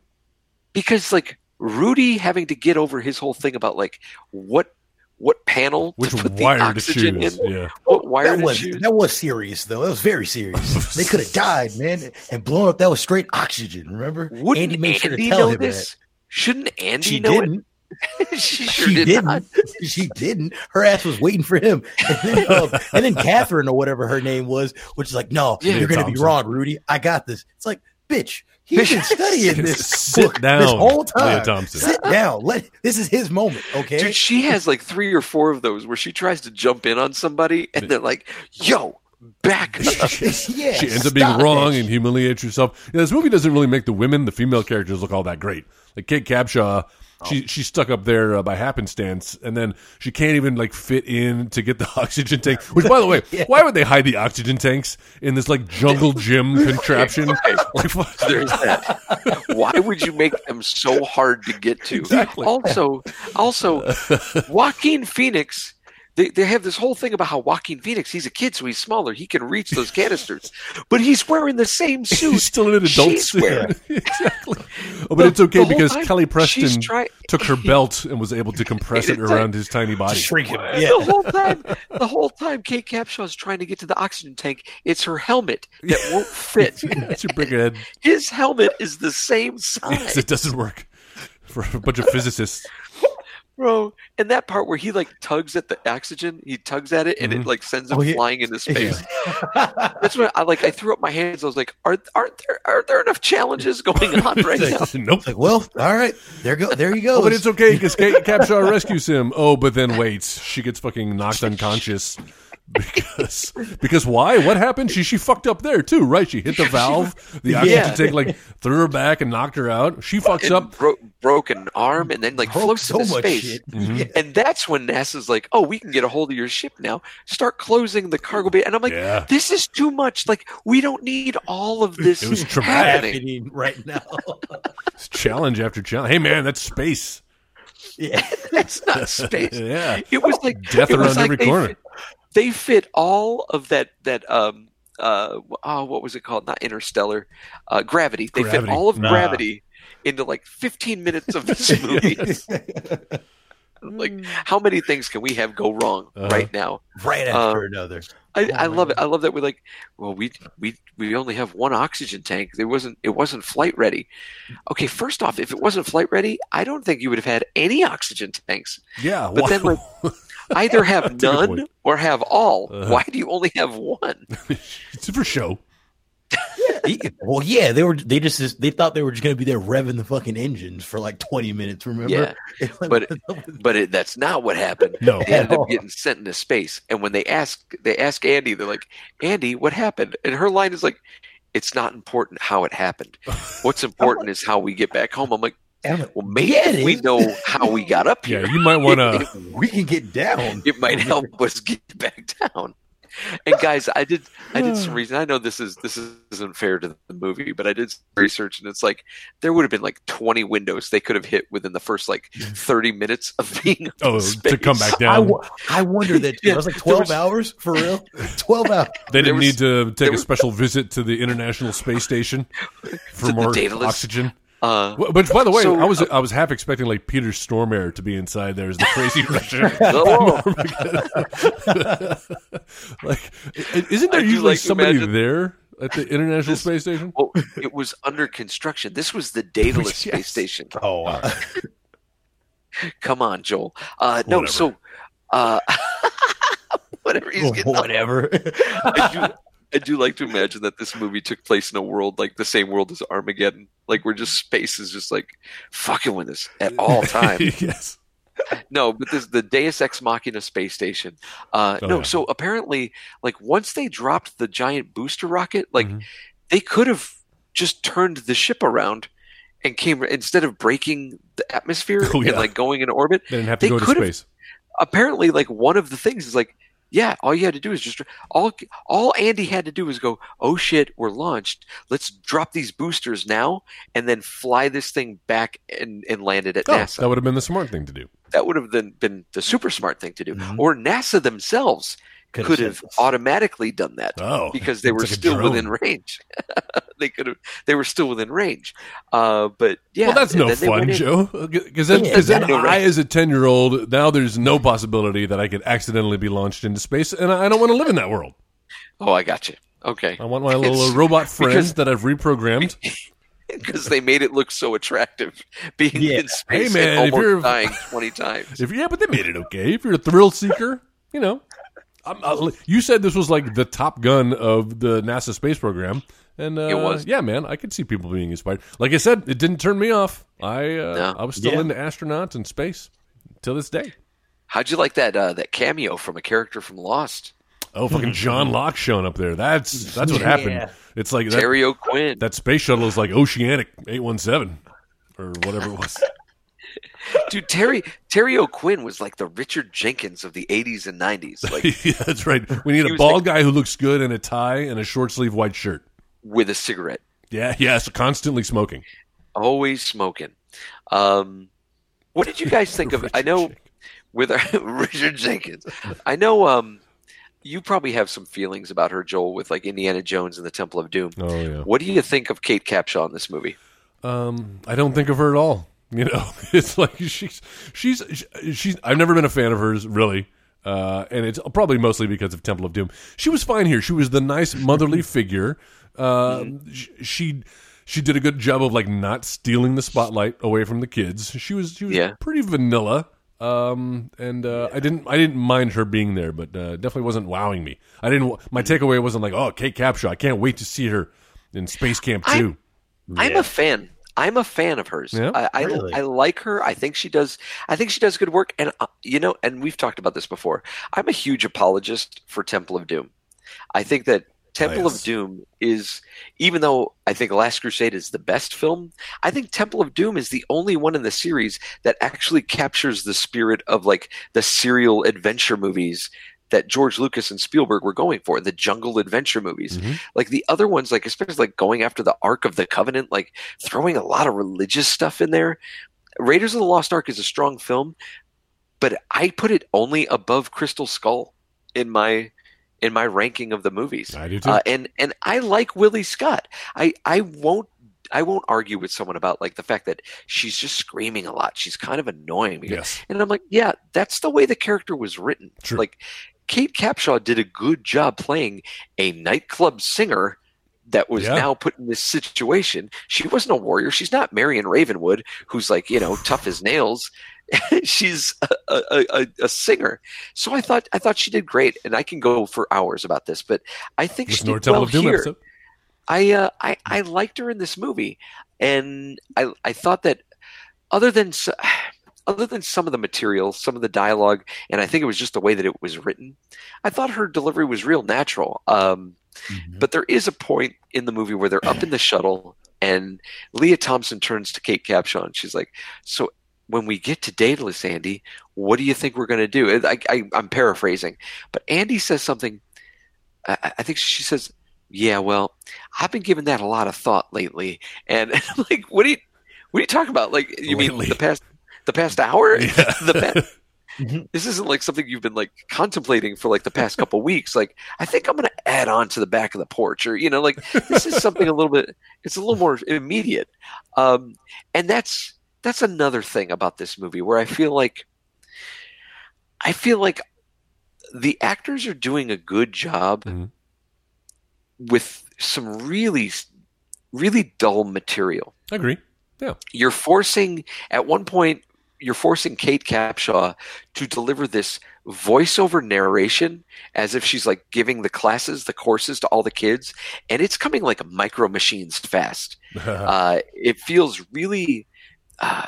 because like rudy having to get over his whole thing about like what what panel Which to put the wire to oxygen choose. in Yeah. what wire That to was choose that was serious though. That was very serious. they could have died, man, and blown up. That was straight oxygen. Remember? wouldn't Andy made sure to tell know him this shouldn't andy She know didn't. it she sure she did didn't. not she didn't. Her ass was waiting for him, and then, um, and then Catherine or whatever her name was, which is like, no, Yeah. you're gonna be wrong, Rudy. I got this. It's like, bitch. He's been studying this. Sit book down, this whole Lea time. Thompson. Sit down. Let this is his moment. Okay. Dude, she has like three or four of those where she tries to jump in on somebody and they're like, yo, back yeah, she ends up being wrong it. and humiliates herself. Yeah, this movie doesn't really make the women, the female characters, look all that great. Like Kate Capshaw, Oh. she she's stuck up there uh, by happenstance, and then she can't even like fit in to get the oxygen tank. Which, by the way, why would they hide the oxygen tanks in this like jungle gym contraption? Like, fuck. There's that. Why would you make them so hard to get to? Exactly. Also, also, Joaquin Phoenix. They, they have this whole thing about how Joaquin Phoenix, he's a kid, so he's smaller. He can reach those canisters. But he's wearing the same suit. He's still in an adult she's suit. wearing. exactly. Oh, but The- it's okay because time Kelly Preston try- took her belt and was able to compress it It's like- around his tiny body. Shrink him. The whole time, the whole time, Kate Capshaw's trying to get to the oxygen tank. It's her helmet that won't fit. That's your big head. His helmet is the same Yes, size, it doesn't work for a bunch of physicists. Bro. And that part where he like tugs at the oxygen, he tugs at it, and Mhm. it like sends him Oh, yeah. flying into space. That's when I like. I threw up my hands. I was like, "Are aren't there are there enough challenges going on right now?" nope. Like, well, all right, there go, there you go. Oh, but it's okay because Kate Capshaw rescues him. Oh, but then wait, she gets fucking knocked unconscious because because why? What happened? She she fucked up there too, right? She hit the valve. The oxygen Yeah. tank like threw her back and knocked her out. She fucks And up. bro- broke an arm, and then like Broke floats so into space. shit. Mm-hmm. Yeah. And that's when NASA's like, "Oh, we can get a hold of your ship now. Start closing the cargo bay." And I'm like, Yeah. "This is too much. Like, we don't need all of this It was traumatic. happening." happening right now. It's challenge after challenge. Hey man, that's space. yeah. That's not space. Yeah. It was like Death it was around like every they corner. Fit, they fit all of that that um uh oh what was it called? Not interstellar, uh, gravity. They Gravity. fit all of Nah. gravity into like 15 minutes of this movie. I'm like, how many things can we have go wrong Uh-huh. right now? right Um, after another. I, Oh I love it. I love that we're like, well, we we we only have one oxygen tank. It wasn't it wasn't flight ready. Okay, first off, if it wasn't flight ready, I don't think you would have had any oxygen tanks. Yeah. But then, like, Either have That's a good none or have all. Uh-huh. Why do you only have one? it's for show. Well, yeah, they were. They just they thought they were just gonna be there revving the fucking engines for like twenty minutes. Remember? Yeah, but- what the hell is- but it, that's not what happened. No. they ended all. up getting sent into space. And when they ask, they ask Andy, they're like, "Andy, what happened?" And her line is like, "It's not important how it happened. What's important is how we get back home." I'm like, I'm like, "Well, maybe Yeah, we know how we got up here. Yeah, here, you might want to. we can get down. it might help us get back down." And guys, I did I did some reason. I know this is this isn't fair to the movie, but I did some research, and it's like there would have been like 20 windows they could have hit within the first like 30 minutes of being Oh, in to come back down. w- I wonder that Yeah, it was like twelve was- hours for real. Twelve hours. They didn't was- need to take there a was- special visit to the International Space Station for more Daedalus. oxygen. Uh, Well, But by the way, So- I was I was half expecting like Peter Stormare to be inside there as the crazy Russian. hello. like, isn't there I usually like somebody imagine- there at the International This- Space Station? Well, it was under construction. This was the Daedalus Yes. space station. Oh, wow. Come on, Joel. Uh, no, Whatever. so uh, whatever he's getting. whatever. I do, I do like to imagine that this movie took place in a world like the same world as Armageddon, like where just space is just like fucking with us at all times. yes. no, but this the Deus Ex Machina space station. Uh, Oh, no, yeah. so apparently, like once they dropped the giant booster rocket, like Mhm. they could have just turned the ship around and came instead of breaking the atmosphere Oh, yeah. and like going in orbit. They didn't have to go to space. Apparently, like one of the things is like, yeah, all you had to do is just all all Andy had to do was go, oh shit, we're launched. Let's drop these boosters now and then fly this thing back and and land it at Oh, NASA. that would have been the smart thing to do. that would have been, been the super smart thing to do. Mhm. Or NASA themselves Could've could said have automatically done that Oh, because they were like still within range. they could have. They were still within range. Uh, but yeah, well, that's no fun, Joe. Because then, Yeah, then exactly. I, as a ten-year-old, now there's no possibility that I could accidentally be launched into space, and I I don't want to live in that world. Oh, I got you. Okay, I want my little It's- uh, robot friend because- that I've reprogrammed. because they made it look so attractive, being Yeah. in space Hey, man, and if almost you're- dying twenty times. If yeah, but they made it okay. If you're a thrill seeker, you know. I'm, i you said this was like the Top Gun of the NASA space program, and uh, It was. Yeah, man, I could see people being inspired. Like I said, it didn't turn me off. I uh, No. I was still Yeah. into astronauts and space till this day. How'd you like that uh, that cameo from a character from Lost? Oh, fucking John Locke showing up there. That's that's what happened. Yeah. It's like that, Terry O'Quinn. that space shuttle is like Oceanic eight one seven or whatever it was. Dude, Terry Terry O'Quinn was like the Richard Jenkins of the '80s and '90s, like yeah, that's right. We need a bald like- guy who looks good in a tie and a short sleeve white shirt. with a cigarette, Yeah, yes, constantly smoking. always smoking. Um, what did you guys think of? I know Jenkins. with our, Richard Jenkins. I know um, you probably have some feelings about her, Joel, with like Indiana Jones and the Temple of Doom. Oh yeah. What do you think of Kate Capshaw in this movie? Um, I don't think of her at all. You know, it's like she's she's she's. I've never been a fan of hers, really. Uh, and it's probably mostly because of Temple of Doom. She was fine here. She was the nice motherly figure. Uh, she she did a good job of like not stealing the spotlight away from the kids. She was she was Yeah. pretty vanilla. Um, and uh, I didn't I didn't mind her being there, but uh, definitely wasn't wowing me. I didn't. My takeaway wasn't like, oh, Kate Capshaw. I can't wait to see her in Space Camp I- Two. I'm Yeah. a fan. I'm a fan of hers. Yeah? I, I, Really? I like her. I think she does. I think she does good work. And uh, you know, and we've talked about this before. I'm a huge apologist for Temple of Doom. I think that Temple yes. of Doom is, even though I think Last Crusade is the best film, I think Temple of Doom is the only one in the series that actually captures the spirit of like the serial adventure movies that George Lucas and Spielberg were going for, the jungle adventure movies. Mhm. Like the other ones, like especially like going after the Ark of the Covenant, like throwing a lot of religious stuff in there. Raiders of the Lost Ark is a strong film, but I put it only above Crystal Skull in my in my ranking of the movies. I do too. Uh, and and I like Willie Scott. I I won't I won't argue with someone about like the fact that she's just screaming a lot. She's kind of annoying me. yes. And I'm like, yeah, that's the way the character was written. True. Like Kate Capshaw did a good job playing a nightclub singer that was Yeah. now put in this situation. She wasn't a warrior. She's not Marion Ravenwood, who's like, you know, tough as nails. She's a, a, a, a singer. So I thought I thought she did great, and I can go for hours about this, but I think Listen she did well here. episode. I uh, I I liked her in this movie, and I I thought that other than s- other than some of the material, some of the dialogue, and I think it was just the way that it was written, I thought her delivery was real natural. Um, Mhm. but there is a point in the movie where they're up in the shuttle, and Lea Thompson turns to Kate Capshaw, and she's like, "So." When we get to Daedalus, Andy, what do you think we're going to do? I, I, I'm paraphrasing, but Andy says something. I, I think she says, "Yeah, well, I've been giving that a lot of thought lately." And I'm like, "What are you, what are you talking about? Like, you Lately. mean the past, the past hour? Yeah. the past, Mhm. this isn't like something you've been like contemplating for like the past couple weeks. Like, I think I'm going to add on to the back of the porch, or you know, like this is something a little bit. It's a little more immediate, um, and that's that's another thing about this movie where I feel like I feel like the actors are doing a good job Mhm. with some really really dull material I agree. Yeah. you're forcing at one point you're forcing Kate Capshaw to deliver this voiceover narration as if she's like giving the classes, the courses to all the kids, and it's coming like micro machines fast. Uh, it feels really uh,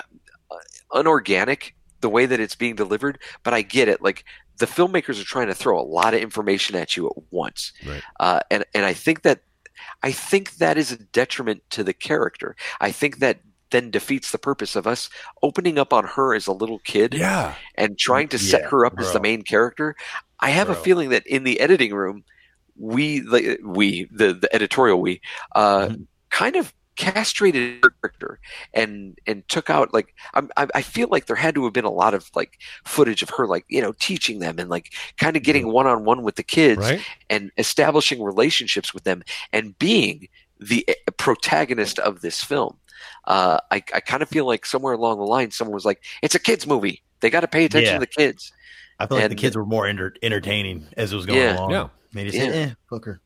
unorganic the way that it's being delivered, but I get it. Like the filmmakers are trying to throw a lot of information at you at once, Right. uh, and and I think that I think that is a detriment to the character. I think that then defeats the purpose of us opening up on her as a little kid yeah. and trying to set Yeah, her up as the main character. I have a feeling that in the editing room, we the we the the editorial we uh, Mhm. kind of castrated her character and and took out like I'm, I I feel like there had to have been a lot of like footage of her like you know teaching them and like kind of getting one on one with the kids Right. and establishing relationships with them and being the eh, protagonist of this film. Uh, I, I kind of feel like somewhere along the line, someone was like, "It's a kids' movie. They got to pay attention Yeah. to the kids." I feel like the kids were more enter- entertaining as it was going Yeah. along. Yeah. They just Yeah. said, eh, fuck her.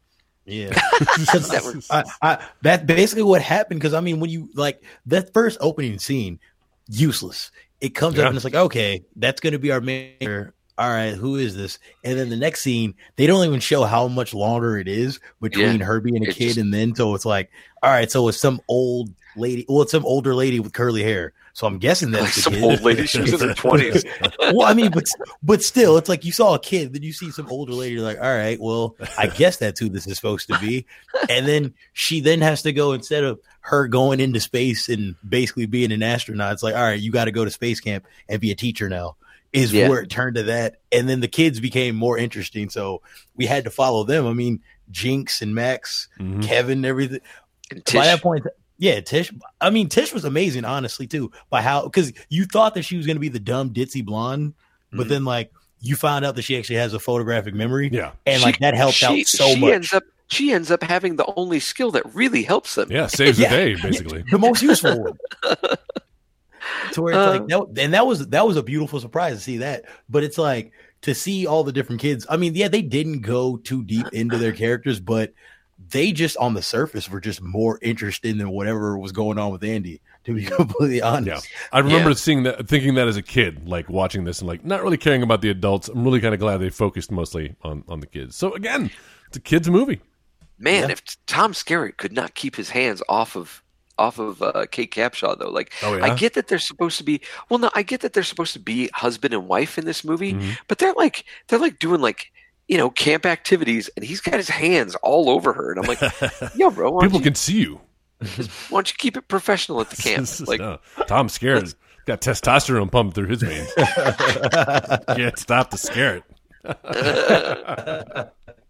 Yeah. 'Cause That were- I, I, that's basically what happened. Because, I mean, when you, like, that first opening scene, useless. It comes Yeah. up and it's like, okay, that's going to be our main. All right, who is this? And then the next scene, they don't even show how much longer it is between Yeah. her being a kid just- and then. So it's like, all right, so it's some old lady. Well, it's some older lady with curly hair. So I'm guessing that's Like the some kid. old lady, she was in her twenties. well, I mean, but but still, it's like you saw a kid, then you see some older lady. You're like, all right, well, I guess that's who this is supposed to be. And then she then has to go instead of her going into space and basically being an astronaut. It's like, all right, you got to go to space camp and be a teacher now. Is Yeah. where it turned to that, and then the kids became more interesting. So we had to follow them. I mean, Jinx and Max, Mhm. Kevin, everything And by that point, yeah, Tish. I mean, Tish was amazing, honestly, too. By how because you thought that she was going to be the dumb ditzy blonde, but Mhm. then like you found out that she actually has a photographic memory, Yeah. and like she- that helped she, out so she much. ends up she ends up having the only skill that really helps them. Yeah. Saves Yeah. the day, basically. the most useful one. to where it's Uh, like that, and that was that was a beautiful surprise to see that. But it's like to see all the different kids. I mean, yeah, they didn't go too deep into their characters, but they just on the surface were just more interested than whatever was going on with Andy. To be completely honest, I remember Yeah. seeing that, thinking that as a kid, like watching this and like not really caring about the adults. I'm really kind of glad they focused mostly on on the kids. So again, it's a kids movie. Man, Yeah. if Tom Skerritt could not keep his hands off of off of uh, Kate Capshaw though, like Oh, yeah? I get that they're supposed to be well, no, I get that they're supposed to be husband and wife in this movie, Mhm. but they're like they're like doing like you know camp activities, and he's got his hands all over her, and I'm like, yo, bro, People you, can see you. why don't you keep it professional at the camp? Like, No. Tom Skerritt got testosterone pumped through his veins. Can't stop the Skerritt.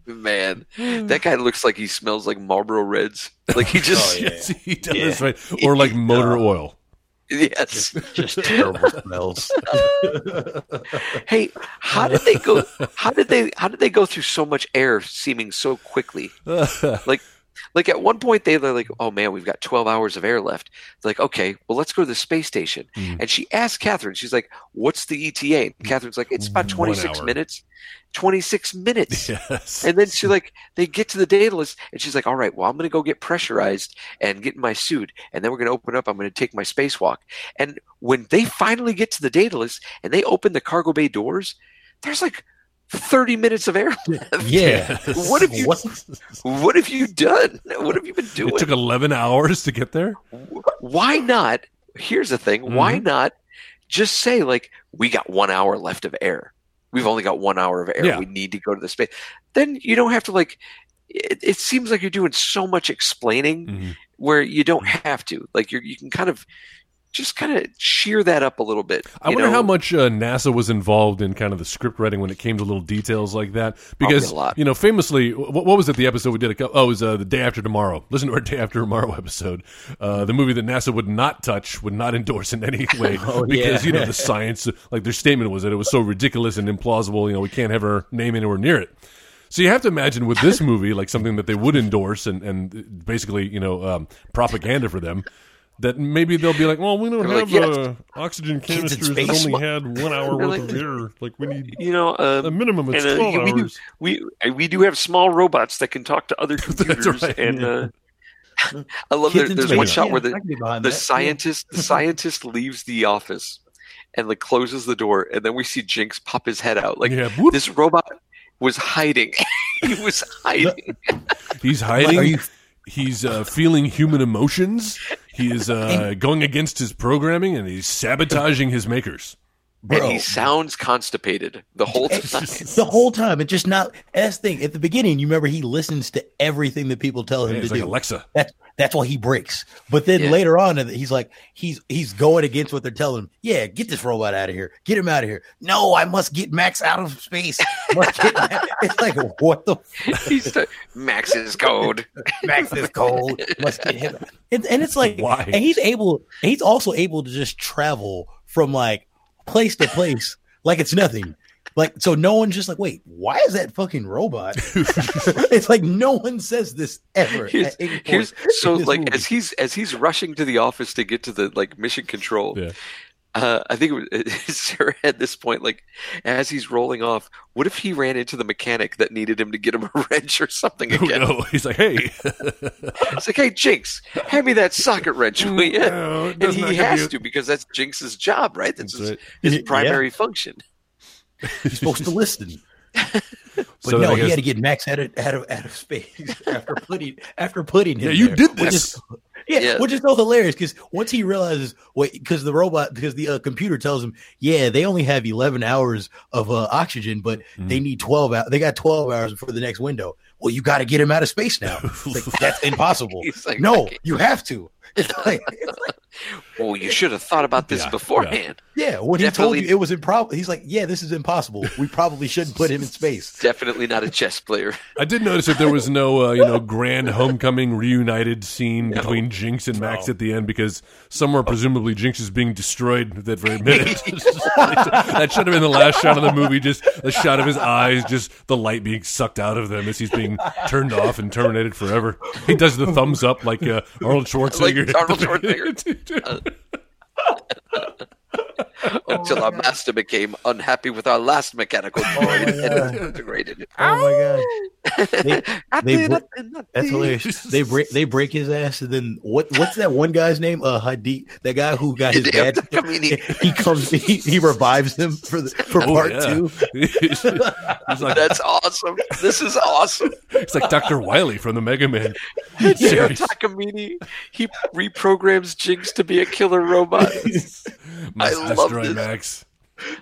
Man, hmm. that guy looks like he smells like Marlboro Reds. Like he just Oh, yeah. Yes, he does, Yeah. right? Or like motor oil. yes. just terrible smells. Hey, how did they go? How did they? How did they go through so much air, seeming so quickly? Like, like at one point they were like, "Oh man, we've got twelve hours of air left." They're like, okay, well let's go to the space station. Mhm. And she asked Catherine, she's like, "What's the ETA?" And Catherine's like, "It's about 26 minutes." Twenty six minutes. yes. And then she like they get to the Daedalus and she's like, All right, well, I'm gonna go get pressurized and get in my suit, and then we're gonna open up, I'm gonna take my spacewalk. And when they finally get to the Daedalus and they open the cargo bay doors, there's like thirty minutes of air left. Yeah. What have you? What? What have you done? What have you been doing? It took 11 hours to get there. why not? Here's the thing. Why Mm-hmm. not just say like we got one hour left of air. We've only got one hour of air. Yeah. We need to go to the space. Then you don't have to like. It, it seems like you're doing so much explaining Mhm. where you don't have to. Like you you can kind of just kind of cheer that up a little bit. I wonder know? how much uh, NASA was involved in kind of the script writing when it came to little details like that. Because you know, famously, what, what was it? The episode we did? A, cou- oh, it was uh, the day after tomorrow. Listen to our day after tomorrow episode. Uh, the movie that NASA would not touch, would not endorse in any way Oh, because yeah. you know the science. Like their statement was that it was so ridiculous and implausible. You know, we can't have our name anywhere near it. So you have to imagine with this movie, like something that they would endorse and, and basically, you know, um, propaganda for them, that maybe they'll be like, well, we don't They're have like, yes. uh, oxygen canisters that space. only had one hour worth like- of air. Like we need you know um, a minimum. of and, uh, twelve we do hours. we uh, we do have small robots that can talk to other computers right, and yeah. uh, I love Kids there, there's one shot where the can get behind the that. scientist the scientist leaves the office and like closes the door and then we see Jinx pop his head out like yeah, this robot was hiding he was hiding he's hiding. are He's uh, feeling human emotions. He is uh, going against his programming, and he's sabotaging his makers. And Bro. he sounds constipated the whole time the whole time? It's just not. That's the thing. At the beginning, you remember he listens to everything that people tell him Yeah, to he's like do. Alexa. That's that's why he breaks. But then Yeah. later on, he's like he's he's going against what they're telling him. Yeah, get this robot out of here. Get him out of here. No, I must get Max out of space. Must get Max. It's like what the he's t- Max's code Max is cold. Must get him. And, and it's like Why? And he's able. He's also able to just travel from like place to place like it's nothing. Like so, no one's just like, wait, why is that fucking robot? it's like no one says this ever. here's, at any point here's so this like movie. as he's as he's rushing to the office to get to the like mission control Yeah. Uh, I think it was, Sarah had this point, like as he's rolling off, what if he ran into the mechanic that needed him to get him a wrench or something Oh, no. He's like, hey. It's like, hey, Jinx, hand me that socket wrench, will you? No, and he has you- to because that's Jinx's job, right? That's, That's his, right. his Yeah. primary function. He's supposed to listen. But So no, I he had to get Max out of out of, out of space after putting after putting him. Yeah, you there, did which this. is- yeah, Yeah. which is so hilarious because once he realizes, wait, because the robot, because the uh, computer tells him, yeah, they only have eleven hours of uh, oxygen, but Mm-hmm. they need twelve. hours. They got twelve hours before the next window. Well, you got to get him out of space now. Like, that's impossible. Like, no, you have to. It's like, Oh, you should have thought about this Yeah, beforehand. yeah, when he Definitely- told you it was improbable, he's like, yeah, this is impossible. We probably shouldn't put him in space. Definitely not a chess player. I did notice that there was no, uh, you know, grand homecoming reunited scene between Jinx and Max at the end because somewhere presumably Jinx is being destroyed that very minute. that should have been the last shot of the movie, just a shot of his eyes, just the light being sucked out of them as he's being turned off and terminated forever. He does the thumbs up like uh, Arnold Schwarzenegger. Like Arnold Schwarzenegger do. Uh, Until our master became unhappy with our last mechanical droid and integrated it. Oh my god. They, they br- That's that's hilarious. They break they break his ass, and then what? What's that one guy's name? Uh, Hadid, that guy who got his Hideo dad. Takamine. He comes, he, he revives him for the for Oh, part yeah. two. he's, he's like, That's awesome. This is awesome. it's like Dr. Wily from the Mega Man Hideo. Takamine, he reprograms Jinx to be a killer robot. I love destroy this. Max.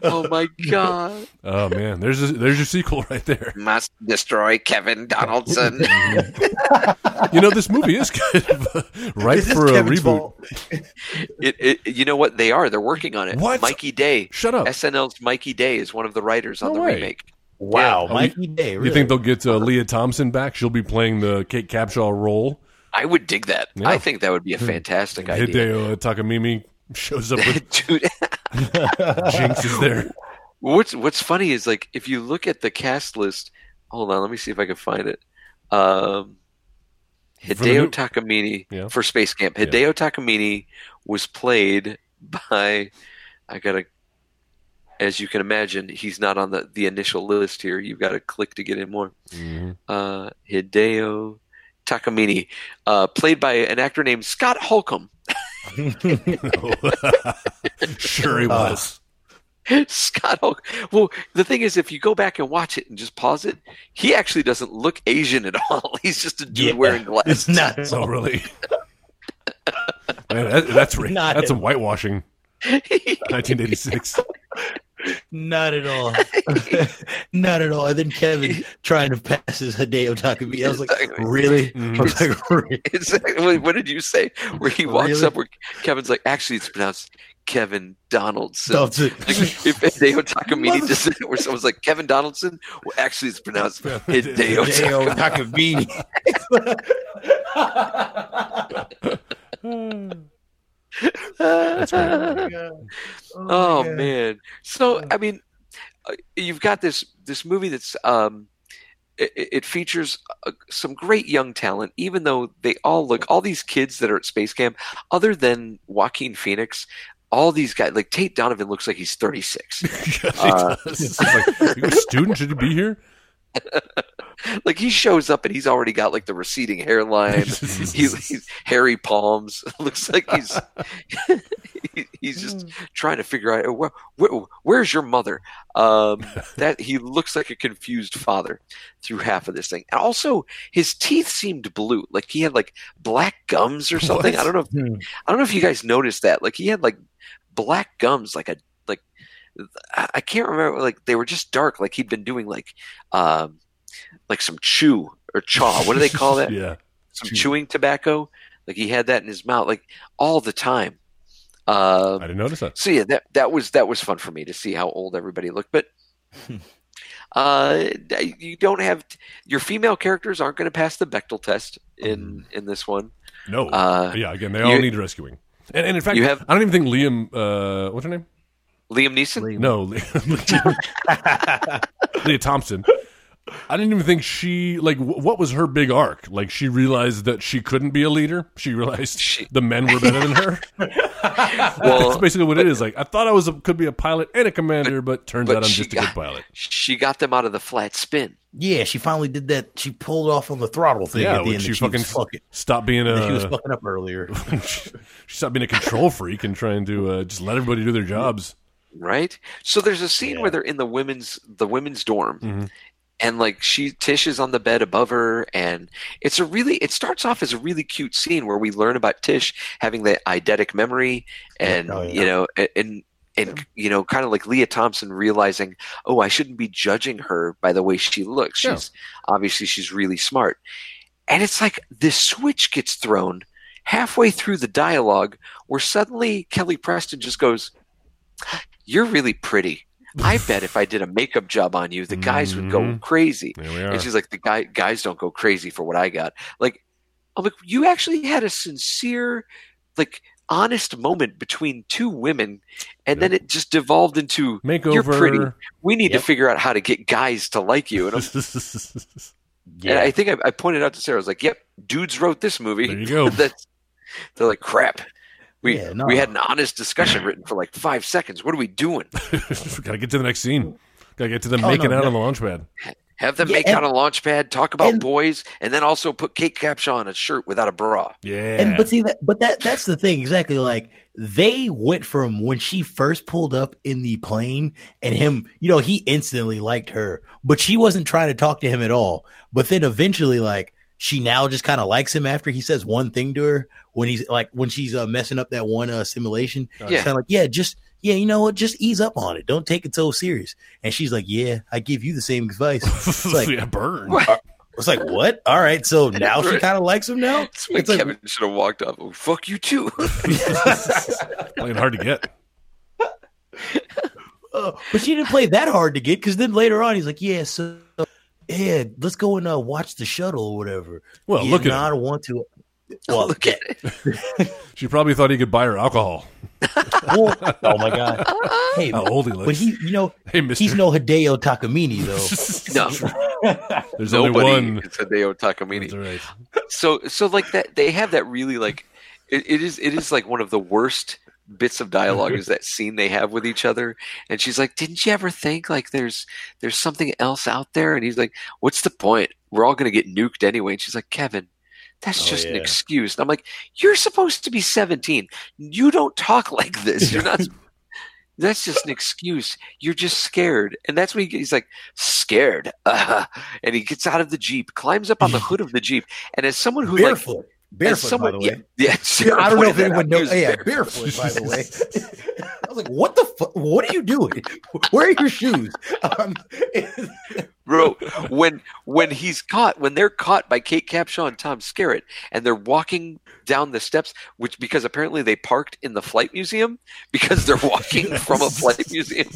Oh my god. Oh man, there's a, there's your sequel right there. Must destroy Kevin Donaldson. You know this movie is kind of uh, ripe Is this for a Kevin's reboot. It, it, you know what? They are. They're working on it. What? Mikey Day. Shut up. SNL's Mikey Day is one of the writers on No the way. remake. Wow, Yeah. Mikey Day. You think they'll get uh, Lea Thompson back? She'll be playing the Kate Capshaw role. I would dig that. Yeah. I think that would be a fantastic idea. Hideo Takamimi shows up with Dude, Jinx is there. what's what's funny is like if you look at the cast list. Hold on, let me see if I can find it. Um, Hideo Takamine Yeah. for Space Camp. Hideo Takamine was played by. I gotta. As you can imagine, he's not on the, the initial list here. You've got to click to get in more. Mhm. Uh, Hideo Takamine, uh, played by an actor named Scott Holcomb. sure he uh, was. Scott Hulk. Well, the thing is, if you go back and watch it and just pause it, he actually doesn't look Asian at all. He's just a dude Yeah, wearing glasses. It's not. Oh, so really, Man, that, that's re- Not that's him. some whitewashing. 1986. Not at all. Not at all. And then Kevin trying to pass his Hideo Takumi. I was like, Exactly. really? Mhm. I was like, really? Exactly. What did you say? Where he walks Really? up, where Kevin's like, actually, it's pronounced Kevin Donaldson. Stuff to- Like, if Hideo Takamine just it, where someone's like Kevin Donaldson, well, actually, it's pronounced Hideo Hideo Takamine. Takumi. That's great. Oh my God. man! So I mean, uh, you've got this this movie that's um, it, it features uh, some great young talent, even though they all look all these kids that are at space camp. Other than Joaquin Phoenix, all these guys like Tate Donovan looks like he's thirty six. Yeah, he Uh, does. Like, are you a student? Should you be here? like he shows up and he's already got like the receding hairline. he, he's hairy palms. Looks like he's he, he's just trying to figure out where, where, where's your mother. Um, that he looks like a confused father through half of this thing. And also, his teeth seemed blue, like he had like black gums or something. What? I don't know. If, Hmm. I don't know if you guys noticed that. Like he had like black gums, like a I can't remember. Like they were just dark. Like he'd been doing like um like some chew or chaw. What do they call that? Yeah. some chewing tobacco. Like he had that in his mouth, like all the time. Um, I didn't notice that. so yeah, that that was that was fun for me to see how old everybody looked. But uh, you don't have your female characters aren't going to pass the Bechdel test in in this one. No. Uh, yeah, again, they all you- need rescuing. And, and in fact, You have- I don't even think Liam, uh, what's her name? Liam Neeson. Liam. No, Lea, Lea Thompson. I didn't even think she like wh- what was her big arc? Like she realized that she couldn't be a leader. She realized She- the men were better than her. That's basically what it is. Like I thought I was a, could be a pilot and a commander, but turns but out I'm she just a good pilot. she got them out of the flat spin. Yeah, she finally did that. She pulled off on the throttle thing Yeah, at the end. she and fucking was fucking, stopped being a. she was fucking up earlier. she stopped being a control freak and trying to uh, just let everybody do their jobs. Right? So there's a scene Yeah. where they're in the women's the women's dorm, Mhm. and like she Tish is on the bed above her, and it's a really it starts off as a really cute scene where we learn about Tish having the eidetic memory, and Oh, yeah. you know, and and you know, kind of like Lea Thompson realizing, oh, I shouldn't be judging her by the way she looks. Yeah. She's obviously she's really smart, and it's like this switch gets thrown halfway through the dialogue where suddenly Kelly Preston just goes, "You're really pretty." I bet if I did a makeup job on you, the guys would go Mhm. crazy. There we are. And she's like, the guy guys don't go crazy for what I got. Like, I'm like, you actually had a sincere, like, honest moment between two women, and then it just devolved into Makeover. You're pretty. we need Yep. to figure out how to get guys to like you. And, I'm, and I think I, I pointed out to Sarah, I was like, "Yep, dudes wrote this movie." There you go. That's, they're like, "Crap." We, Yeah, no. we had an honest discussion written for like five seconds. What are we doing? Gotta get to the next scene. Gotta get to them Oh, making no, out no. on the launch pad. Have them Yeah, make and- out on a launch pad, talk about and- boys, and then also put Kate Capshaw on a shirt without a bra. Yeah. And but see that, but that that's the thing exactly. Like they went from when she first pulled up in the plane, and him, you know, he instantly liked her, but she wasn't trying to talk to him at all. But then eventually, like she now just kind of likes him after he says one thing to her when he's like when she's uh, messing up that one uh, simulation. Yeah. Kind of like, yeah, just yeah, you know what, just ease up on it. Don't take it so serious. And she's like, yeah, I give you the same advice. It's like, yeah, burn. it's like what? All right, so now she kind of likes him now. That's It's like, Kevin should have walked off. Oh, fuck you too. Playing hard to get. Uh, but she didn't play that hard to get because then later on he's like, yeah, so yeah, let's go and uh, watch the shuttle or whatever. Well, yeah, look at no, I him. don't want to. Well, Look at it. She probably thought he could buy her alcohol. well, oh my god, hey, How old he looks. but he, you know, hey, mister. he's no Hideo Takamine though. No, There's only one. is Hideo Takamine. That's right. so so like that they have that really like it, it is it is like one of the worst bits of dialogue is that scene they have with each other and she's like didn't you ever think like there's there's something else out there? And he's like what's the point? We're all going to get nuked anyway. And she's like kevin that's Oh, just an excuse. And i'm like you're supposed to be 17 you don't talk like this. You're not That's just an excuse. You're just scared, and that's when he, he's like scared, uh, and he gets out of the jeep, climbs up on the hood of the jeep, and as someone who like barefoot. as Barefoot, someone, by the way. yeah, yeah, I don't know if anyone knows. Yeah, barefoot. barefoot, by the way. I was like, what the fuck? What are you doing? Where are your shoes? Um, bro. When when he's caught, when they're caught by Kate Capshaw and Tom Skerritt, and they're walking down the steps, which because apparently they parked in the flight museum because they're walking from a flight museum.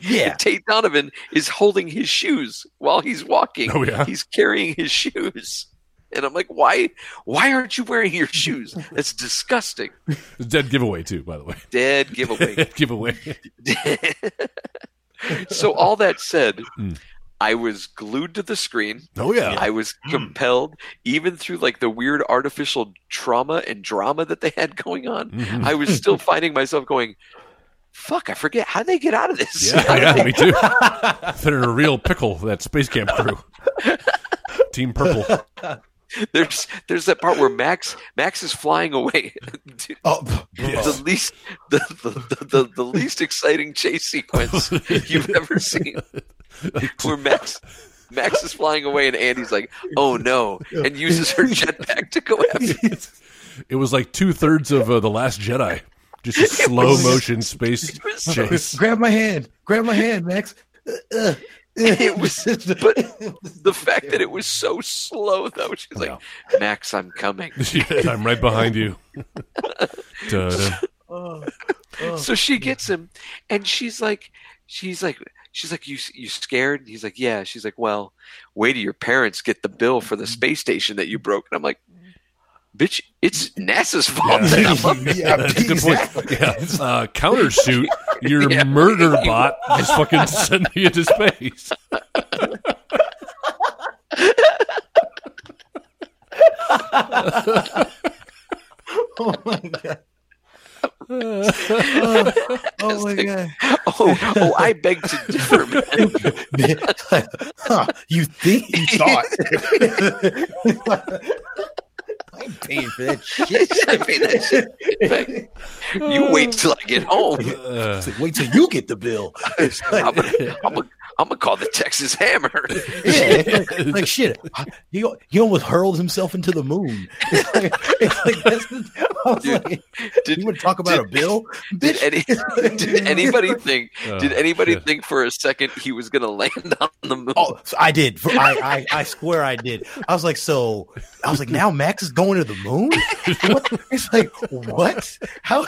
yeah. Tate Donovan is holding his shoes while he's walking. Oh, yeah? he's carrying his shoes. And I'm like, why? Why aren't you wearing your shoes? That's disgusting. Dead giveaway too, by the way. Dead giveaway. giveaway. so all that said, Mm. I was glued to the screen. Oh yeah. I was compelled, even through like the weird artificial trauma and drama that they had going on. Mhm. I was still finding myself going, "Fuck! I forget how they get out of this." Yeah, yeah, me too. They're in a real pickle, that space camp crew. Team Purple. There's there's that part where Max Max is flying away. Dude, Oh, The least the, the, the, the, the least exciting chase sequence you've ever seen. Where Max Max is flying away and Andy's like, "Oh no!" and uses her jetpack to go after. It was like two thirds of uh, the Last Jedi, just a slow was- motion space was, chase. grab my hand. Grab my hand, Max. Uh, uh, It was- but the fact that it was so slow, though, she's like, "Max, I'm coming." I'm right behind you. Da-da. Oh, So she gets him, and she's like, she's like, she's like, you you scared? And he's like, yeah. She's like, well, wait till your parents get the bill for the space station that you broke. And I'm like, bitch, it's NASA's fault. that I'm yeah, That's a good point. Yeah. Uh, countersuit, your Yeah. murder bot just fucking sent me into space. Oh my god. oh, oh my god. Oh, oh, I beg to differ, man. Huh, you think you thought? I'm paying for that shit. I mean, that shit. You wait till I get home. Uh, like, wait till you get the bill. I'm gonna, I'm gonna, I'm gonna call the Texas Hammer. yeah, like, like, shit. He, he almost hurled himself into the moon. It's like, it's like, that's the, I was Dude, like, Did, you want to talk about a bill? did, any, did anybody think? Oh, Did anybody shit. think for a second he was gonna land on the moon? Oh, so I did. For, I, I I swear I did. I was like, so I was like, now Max is going to the moon. What? It's like what? How?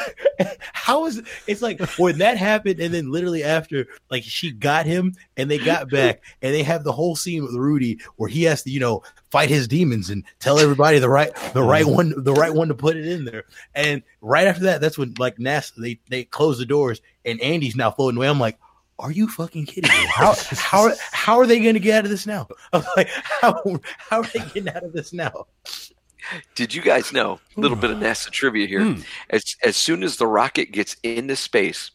How is? It's like when that happened, and then literally after, like she got him, and they got back, and they have the whole scene with Rudy where he has to, you know, fight his demons and tell everybody the right the right one the right one to put it in there. And right after that, that's when like NASA they they close the doors, and Andy's now floating away. I'm like. Are you fucking kidding me? How how how are they going to get out of this now? I'm like, how how are they getting out of this now? Did you guys know? A little bit of NASA trivia here. Hmm. As as soon as the rocket gets into space,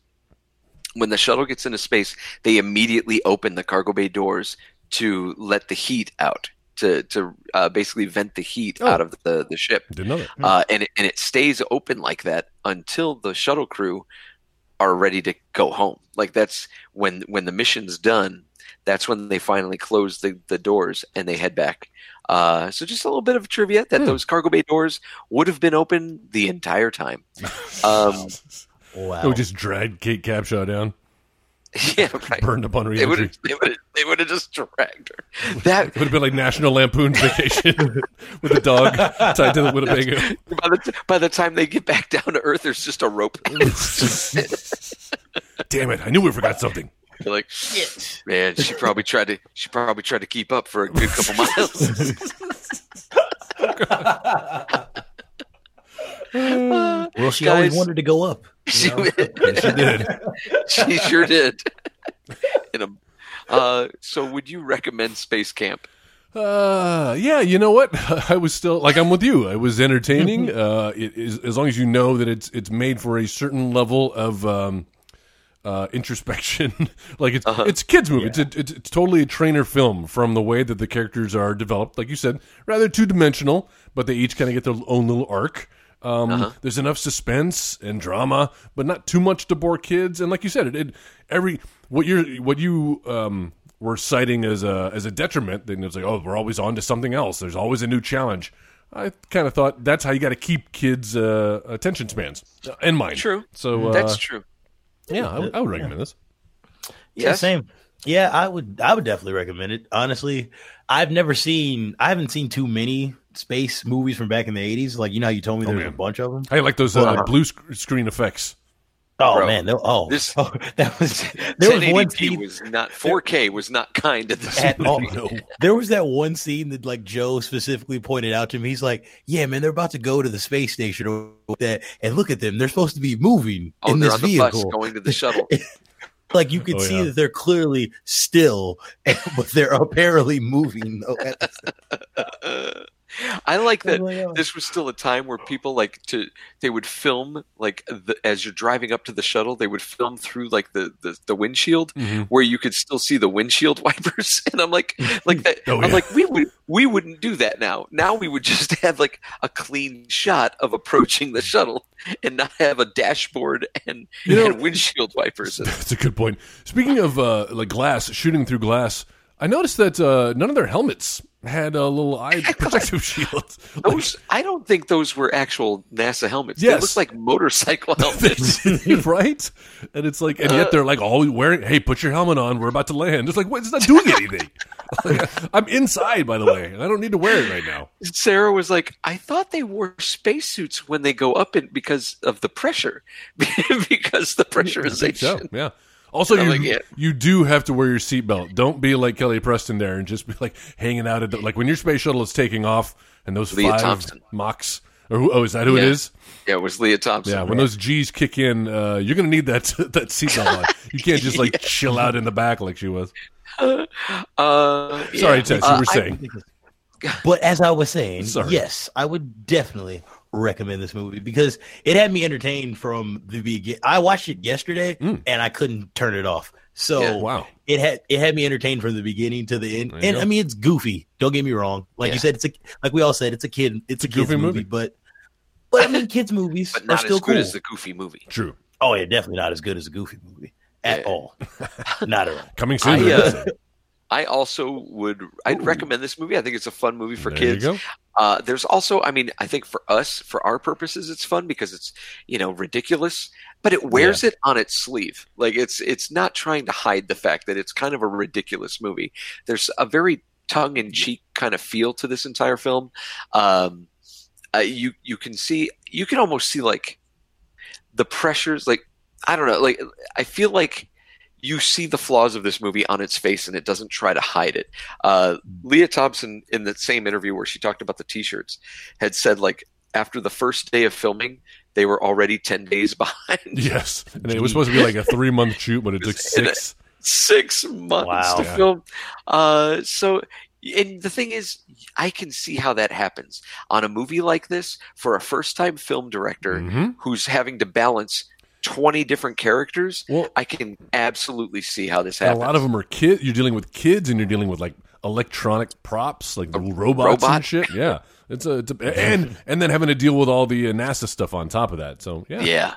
when the shuttle gets into space, they immediately open the cargo bay doors to let the heat out, to to uh, basically vent the heat Oh. out of the the ship. Didn't know that. uh, and it, and it stays open like that until the shuttle crew are ready to go home. Like that's when when the mission's done. That's when they finally close the, the doors and they head back. Uh, so just a little bit of trivia that Hmm. those cargo bay doors would have been open the entire time. Um, Wow. It would just drag Kate Capshaw down, yeah, right. burned up on They would reentry. have they would have they would have just dragged her. That would have been like National Lampoon's Vacation with a dog tied to the Winnebago. by the t- by the time they get back down to earth, there's just a rope. Damn it! I knew we forgot something. You're like, man, she probably tried to she probably tried to keep up for a good couple miles. well, she Guys. always wanted to go up. she, She did. she sure did. In a, uh, so, would you recommend Space Camp? Uh, yeah. You know what? I was still like I'm with you. It was entertaining. uh, it is as long as you know that it's it's made for a certain level of um, uh, introspection. like it's it's a kids movie. It's, a, it's it's totally a trainer film from the way that the characters are developed. Like you said, rather two dimensional, but they each kind of get their own little arc. Um, Uh-huh. There's enough suspense and drama, but not too much to bore kids. And like you said, it, it every what you're what you um, were citing as a as a detriment. Then it's like, oh, we're always on to something else. There's always a new challenge. I kind of thought that's how you got to keep kids' uh, attention spans uh, in mind. True. So uh, That's true. yeah, I would- I would recommend this. Yeah, Yes. same. Yeah, I would. I would definitely recommend it. Honestly, I've never seen. I haven't seen too many space movies from back in the eighties. Like you know, how you told me there was man. a bunch of them. I like those uh, Well, blue sc- screen effects. Oh Bro, man, there- oh, this- oh, that was there was one scene was not 4K was not kind to this at all. movie. There was that one scene that like Joe specifically pointed out to me. He's like, "Yeah, man, they're about to go to the space station or that, and look at them. They're supposed to be moving Oh, in this on the vehicle. bus going to the shuttle. like you can Oh, see yeah. that they're clearly still, but they're apparently moving. Though, at the I like that Oh this was still a time where people like to they would film like the, as you're driving up to the shuttle they would film through like the the, the windshield Mhm. where you could still see the windshield wipers and I'm like like that Oh, I'm yeah. like we would we wouldn't do that now now we would just have like a clean shot of approaching the shuttle and not have a dashboard and, You know- and windshield wipers That's a good point. Speaking of uh, like glass shooting through glass, I noticed that uh, none of their helmets had a little eye protective shield. Like, those I don't think those were actual NASA helmets they Yes. look like motorcycle helmets right? And it's like, and yet uh, they're like all wearing. Hey, put your helmet on. We're about to land. It's like, what? It's not doing anything. Like, I'm inside, by the way, and I don't need to wear it right now. Sarah was like, I thought they wore spacesuits when they go up in because of the pressure, because the think so. Yeah. Also, you like, yeah. you do have to wear your seatbelt. Don't be like Kelly Preston there and just be like hanging out at the, like when your space shuttle is taking off and those Lea five Thompson. Machs. Or who, oh, is that who it Yeah. is? Yeah, it was Lea Thompson. Yeah, when those G's kick in, uh, you're gonna need that that seatbelt on. You can't just like chill out in the back like she was. Uh, Sorry, yeah. Tess, you Uh, were I- saying. But as I was saying, Sorry. yes, I would definitely recommend this movie because it had me entertained from the beginning. I watched it yesterday Mm. and I couldn't turn it off. So Yeah. Wow. it had it had me entertained from the beginning to the end. And go. I mean, it's goofy. Don't get me wrong. Like Yeah. you said, it's a like we all said, it's a kid. It's, a, a kids goofy movie, movie. but but I mean, kids movies but are still as good cool. as the Goofy movie. True. oh yeah, definitely not as good as a goofy movie at Yeah. all. not at all. Coming soon. I, uh, episode. I also would. I'd Ooh. recommend this movie. I think it's a fun movie for there kids. you go. Uh, there's also, I mean, I think for us, for our purposes, it's fun because it's you know ridiculous, but it wears it on its sleeve. Like it's it's not trying to hide the fact that it's kind of a ridiculous movie. There's a very tongue in cheek kind of feel to this entire film. Um, uh, you you can see you can almost see like the pressures. Like I don't know. Like I feel like you see the flaws of this movie on its face and it doesn't try to hide it. Uh, Lea Thompson, in the same interview where she talked about the T-shirts, had said like after the first day of filming, they were already ten days behind. Yes, and it was supposed to be like a three month shoot, but it took And it- six. Six months Wow. to Yeah. film. Uh, so, and the thing is, I can see how that happens on a movie like this for a first-time film director Mhm. who's having to balance. 20 different characters Well, i can absolutely see how this happens. a lot of them are kids. You're dealing with kids, and you're dealing with like electronic props, like the robots robot. and shit. Yeah, it's a, it's a and and then having to deal with all the uh, NASA stuff on top of that. So yeah, Yeah.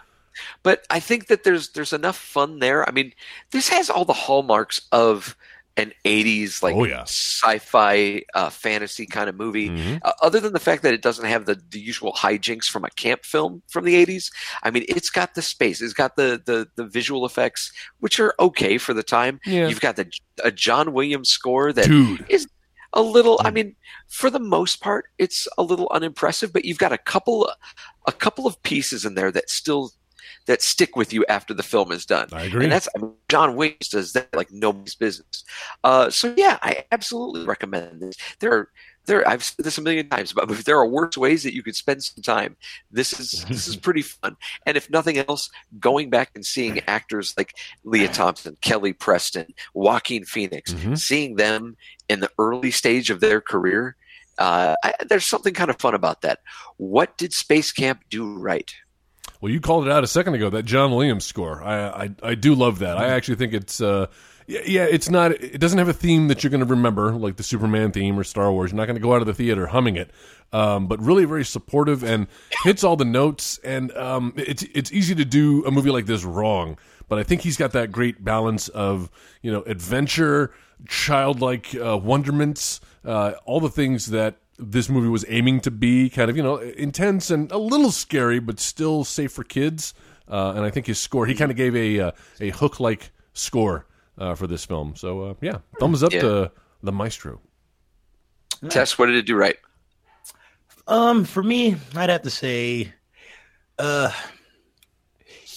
But I think that there's there's enough fun there. I mean, this has all the hallmarks of an 80s like Oh, yeah. sci-fi uh, fantasy kind of movie. Mhm. Uh, other than the fact that it doesn't have the, the usual hijinks from a camp film from the 80s. I mean, it's got the space, it's got the the, the visual effects which are okay for the time. Yeah. You've got the a John Williams score that dude. is a little i mean for the most part it's a little unimpressive but you've got a couple a couple of pieces in there that still that stick with you after the film is done. I agree. and that's I mean, john williams does that like nobody's business. Uh, so yeah i absolutely recommend this. There are there i've said this a million times but if there are worse ways that you could spend some time this is this is pretty fun. And if nothing else going back and seeing actors like lea thompson kelly preston joaquin phoenix Mhm. seeing them in the early stage of their career uh, I, there's something kind of fun about that. What did space camp do right Well, you called it out a second ago. That John Williams score, I I, I do love that. I actually think it's uh, Yeah, yeah, it's not. It doesn't have a theme that you're going to remember, like the Superman theme or Star Wars. You're not going to go out of the theater humming it. Um, but really, very supportive and hits all the notes. And um, it's it's easy to do a movie like this wrong. But I think he's got that great balance of you know adventure, childlike uh, wonderments, uh, all the things that this movie was aiming to be. Kind of you know intense and a little scary, but still safe for kids. Uh, and I think his score, he kind of gave a uh, a hook like score uh, for this film. So uh, yeah, thumbs up Yeah. to the maestro. Tess, what did it do right? Um, for me, I'd have to say, uh,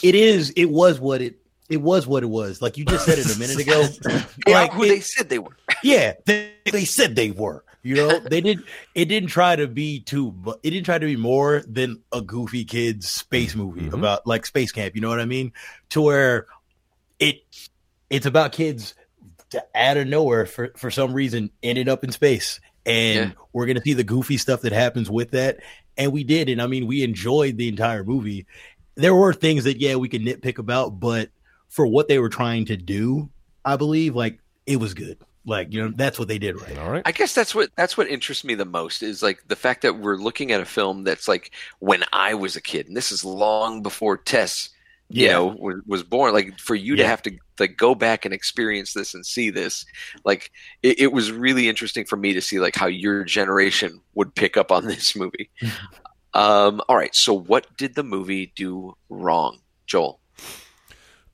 it is. It was what it. It was what it was. Like you just said it a minute ago. Like are who it- they said they were. yeah, they, they said they were. You know, they did. It didn't try to be too. But it didn't try to be more than a goofy kids space movie mm-hmm. about like space camp. You know what I mean? To where it it's about kids to out of nowhere for for some reason ended up in space, and Yeah. we're gonna see the goofy stuff that happens with that. And we did, and I mean, we enjoyed the entire movie. There were things that yeah we could nitpick about, but for what they were trying to do, I believe like it was good. Like you know, that's what they did right. All right. I guess that's what that's what interests me the most is like the fact that we're looking at a film that's like when I was a kid, and this is long before Tess, you Yeah. know, was, was born. Like for you to have to like go back and experience this and see this, like it, it was really interesting for me to see like how your generation would pick up on this movie. um, all right, so what did the movie do wrong, Joel?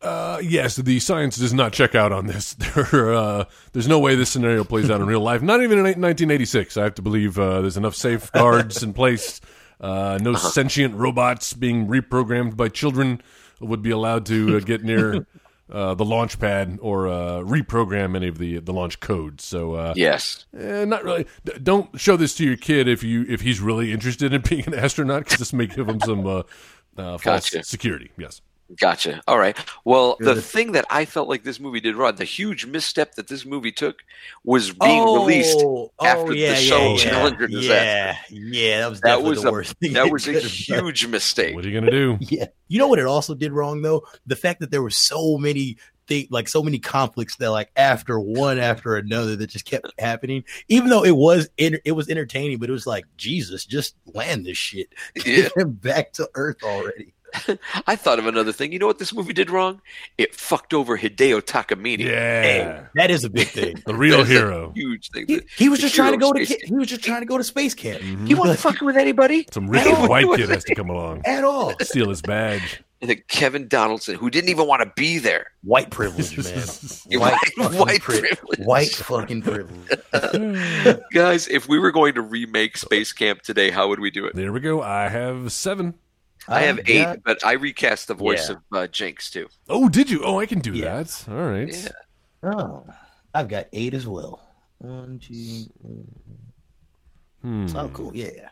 Uh, yes, the science does not check out on this. There, uh, there's no way this scenario plays out in real life. Not even in 1986. I have to believe uh, there's enough safeguards in place. Uh, no sentient robots being reprogrammed by children would be allowed to uh, get near uh, the launch pad or uh, reprogram any of the the launch codes. So, uh, Yes, eh, not really. D- don't show this to your kid if you if he's really interested in being an astronaut, because this may give him some false Gotcha. security. Yes. Gotcha. All right. Well, the thing that I felt like this movie did wrong, the huge misstep that this movie took, was being released oh, oh, after the show Challenger disaster. Yeah, yeah, that was That definitely was the a worst thing. that it was a could have done. huge mistake. What are you gonna do? Yeah, you know what it also did wrong though? The fact that there were so many thing like so many conflicts that like after one after another that just kept happening. Even though it was enter- it was entertaining, but it was like Jesus, just land this shit, Yeah. get him back to Earth already. I thought of another thing. You know what this movie did wrong? It fucked over Hideo Takamine. Yeah. Hey, that is a big thing. The real That's a hero. huge thing. He, he was The just trying to go to space he was just trying to go to space camp mm-hmm. He wasn't fucking with anybody. Some rich white know. kid has to come along, at all. steal his badge. And then Kevin Donaldson, who didn't even want to be there. White privilege, man. White, fucking white pri- privilege. White fucking privilege. Guys, if we were going to remake Space Camp today, how would we do it? There we go. I have seven. I have eight, got- but I recast the voice Yeah. of uh, Jinx too. Oh, did you? Oh, I can do Yeah. that. All right. Yeah. Oh, I've got eight as well. One, two. Hmm. Oh, cool. Yeah.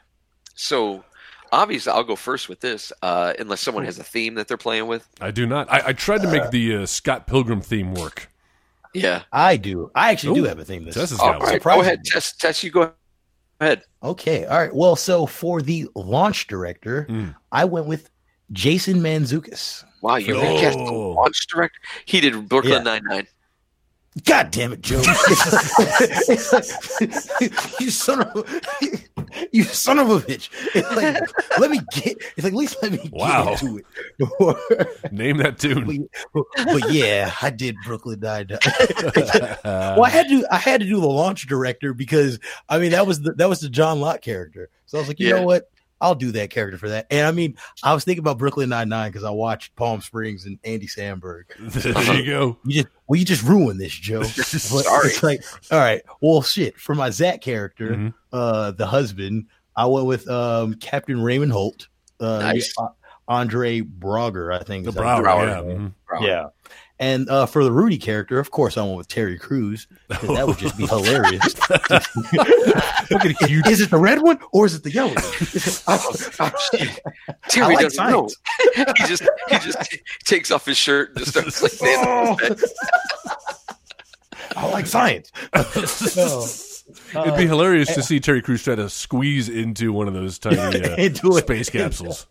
So obviously, I'll go first with this, uh, unless someone has a theme that they're playing with. I do not. I, I tried to make the uh, Scott Pilgrim theme work. Yeah. I do. I actually Ooh, do have a theme. This. Tess has All got right, one. go ahead, Tess. Tess, you go ahead. Okay. All right. Well, so for the launch director, Mm. I went with Jason Mantzoukas. Wow, you Oh. recast the launch director. He did Brooklyn Yeah. Nine Nine. God damn it, Joe! you son of a, you son of a bitch! It's like let me get. It's like at least let me Wow. get into it. Name that tune. but, but yeah, I did Brooklyn Nine. well, I had to. I had to do the launch director because I mean that was the that was the John Locke character. So I was like, you Yeah. know what? I'll do that character for that. And I mean, I was thinking about Brooklyn Nine Nine because I watched Palm Springs and Andy Samberg. there you go. You just well, you just ruined this, Joe. But Sorry. It's like, all right, well, shit. For my Zach character, Mhm. uh, the husband, I went with um Captain Raymond Holt, uh, Nice. uh, Andre Braugher, I think. The is how you Brower. pronounce Yeah. it. mhm. Yeah. And uh, for the Rudy character, of course, I went with Terry Crews. 'cause That would just be hilarious. Look at you. is it the red one or is it the yellow one? I, Terry like doesn't know. he just he just t- takes off his shirt and just starts like Oh. dancing. I like science. Oh. It'd be hilarious to see Terry Crews try to squeeze into one of those tiny uh, space capsules.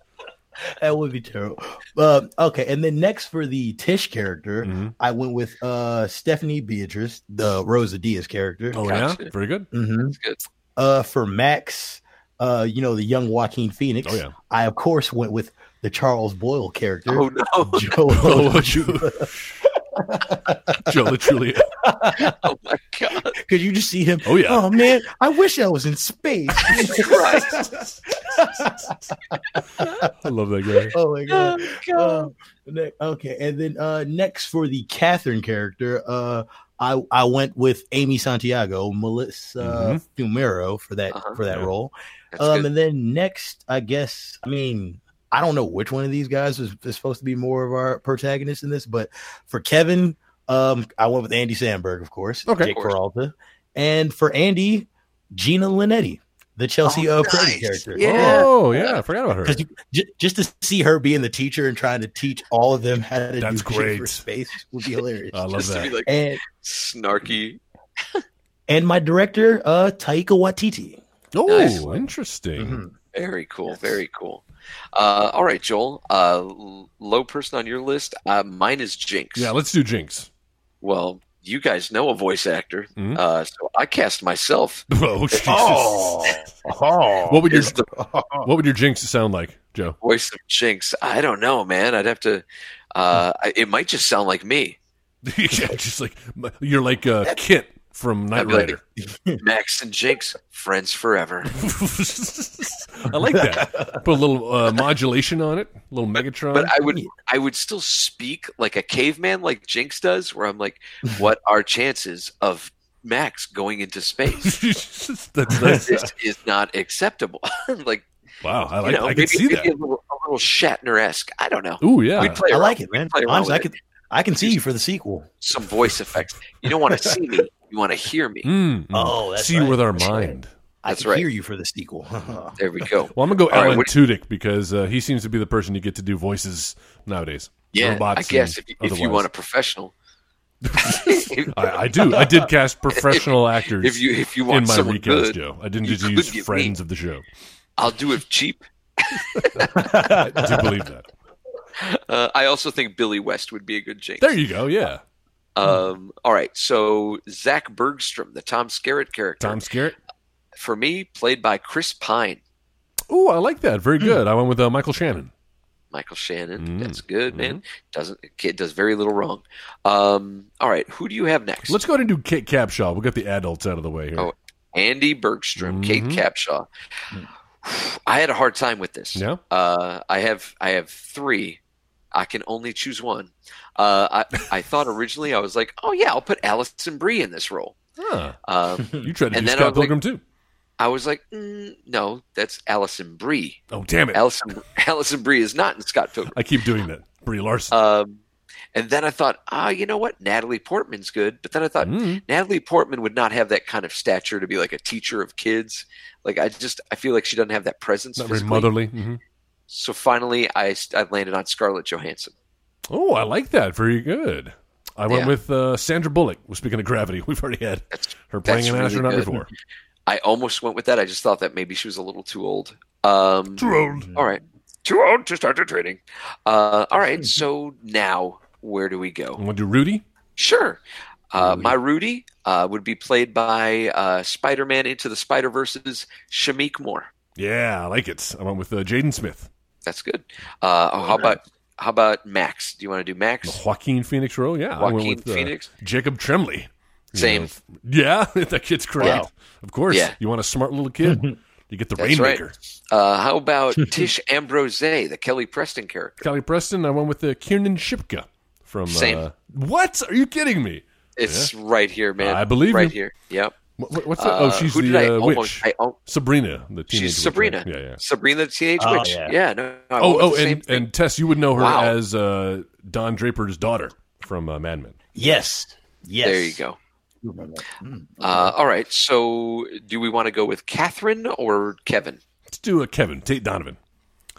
that would be terrible. Uh, okay, and then next for the Tish character, Mhm. I went with uh, Stephanie Beatrice, the Rosa Diaz character. Oh Gotcha. yeah, very good. hmm That's good. Uh, for Max, uh, you know the young Joaquin Phoenix. Oh yeah. I of course went with the Charles Boyle character. Oh no! Joe. Oh, Joe, Joe Lo Truglio. Oh my god! Could you just see him? Oh, yeah. Oh man, I wish I was in space. Christ. I love that guy. oh my god. Oh, God. Uh, okay, and then uh, next for the Catherine character, uh, I I went with Amy Santiago, Melissa Fumero for that Uh-huh. for that Yeah. role. That's Um, good. and then next, I guess, I mean, I don't know which one of these guys is, is supposed to be more of our protagonist in this, but for Kevin, um, I went with Andy Samberg, of course, Okay. Jake Of course. Peralta, and for Andy, Gina Linetti, the Chelsea Oh, uh, nice. character. Yeah. Oh yeah, I forgot about her. Because j- just to see her being the teacher and trying to teach all of them how to That's do shit great. for space would be hilarious. I love Just to be that. like and snarky. and my director, uh, Taika Waititi. Oh, Nice. interesting. Mhm. Very cool. Very cool. Uh, all right, Joel. Uh, low person on your list. Uh, mine is Jinx. Yeah, let's do Jinx. Well, you guys know a voice actor, Mhm. uh, so I cast myself. Oh, Jesus. oh, What would your the What would your Jinx sound like, Joe? voice of Jinx? I don't know, man. I'd have to. Uh, I- it might just sound like me, yeah, just like you're like uh, KITT from Knight I'd like- Rider. Max and Jinx, friends forever. I like that. Put a little uh, modulation on it, a little Megatron. But I would, I would still speak like a caveman, like Jinx does, where I'm like, "What are chances of Max going into space? That's nice. this is not acceptable." like, Wow, I you like. know, I maybe, can see maybe that. a little, a little Shatner esque. I don't know. Ooh, yeah. I around. like it, man. Honestly, I with can I can see you for the sequel. some voice effects. You don't want to see me. You want to hear me. Mm, mm. Oh, that's see right. with our That's right. mind. I That's can right. hear you for the sequel. There we go. Well, I'm gonna go All right, Alan what- Tudyk because uh, he seems to be the person you get to do voices nowadays. Yeah, Robots I guess if, if you want a professional, I, I do. I did cast professional actors if you if you want in my someone recast, good, Joe. I didn't you just use get me. friends of the show. I'll do it cheap. I do believe that. Uh, I also think Billy West would be a good Jinx. There you go. Yeah, Um, all right, so Zach Bergstrom, the Tom Skerritt character, Tom Skerritt. for me, played by Chris Pine. Ooh, I like that. Very good. I went with uh, Michael Shannon. Michael Shannon, Mm. that's good, man. Doesn't kid does very little wrong. Um, all right, who do you have next? Let's go ahead and do Kate Capshaw. We'll get the adults out of the way here. Oh, Andy Bergstrom, Kate Mhm. Capshaw. I had a hard time with this. Yeah? Uh, I have I have three. I can only choose one. Uh, I I thought originally I was like, oh yeah, I'll put Alison Brie in this role. Huh. Um, You tried to And do Scott was like- Pilgrim too. I was like, mm, no, that's Alison Brie. Oh, damn it. Alison Alison Brie is not in Scott Pilgrim. I keep doing that. Brie Larson. Um, and then I thought, ah, you know what? Natalie Portman's good. But then I thought Mm. Natalie Portman would not have that kind of stature to be like a teacher of kids. Like I just I feel like she doesn't have that presence. Not very motherly. hmm So finally, I I landed on Scarlett Johansson. Oh, I like that. Very good. I went Yeah. with uh, Sandra Bullock. Well, speaking of gravity, we've already had That's her playing that's an really astronaut good. before. I almost went with that. I just thought that maybe she was a little too old. Um, Too old. all right, too old to start the training. Uh, all right, so now where do we go? Want to do Rudy? Sure. Uh, Rudy. my Rudy uh, would be played by uh, Spider-Man Into the Spider-Verse's Shameik Moore. Yeah, I like it. I went with uh, Jaden Smith. That's good. Uh, oh, how about how about Max? Do you want to do The Max? Joaquin Phoenix role. Yeah, I went Joaquin with uh, Phoenix? Jacob Tremblay. You Same. know, yeah, that kid's great. Wow. Of course. Yeah. You want a smart little kid? you get the That's right. Rainmaker. Uh, how about Tish Ambrose, the Kelly Preston character? Kelly Preston. I went with the Kiernan Shipka from. Same. Uh, what? Are you kidding me? It's right here, man. I believe right you. here. Yep. What, what's that? Uh, oh, she's who the I uh, almost? witch. I, oh, Sabrina, the teenage she's witch, Sabrina. right? Yeah, yeah. Sabrina the Teenage Oh, Witch. yeah. Yeah. no. I Oh, oh, with the same and, and Tess, you would know her Wow. as uh, Don Draper's daughter from uh, Mad Men. yes, yes. there you go. You remember that. Mm. Uh, all right. So, do we want to go with Catherine or Kevin? Let's do a Kevin Tate Donovan.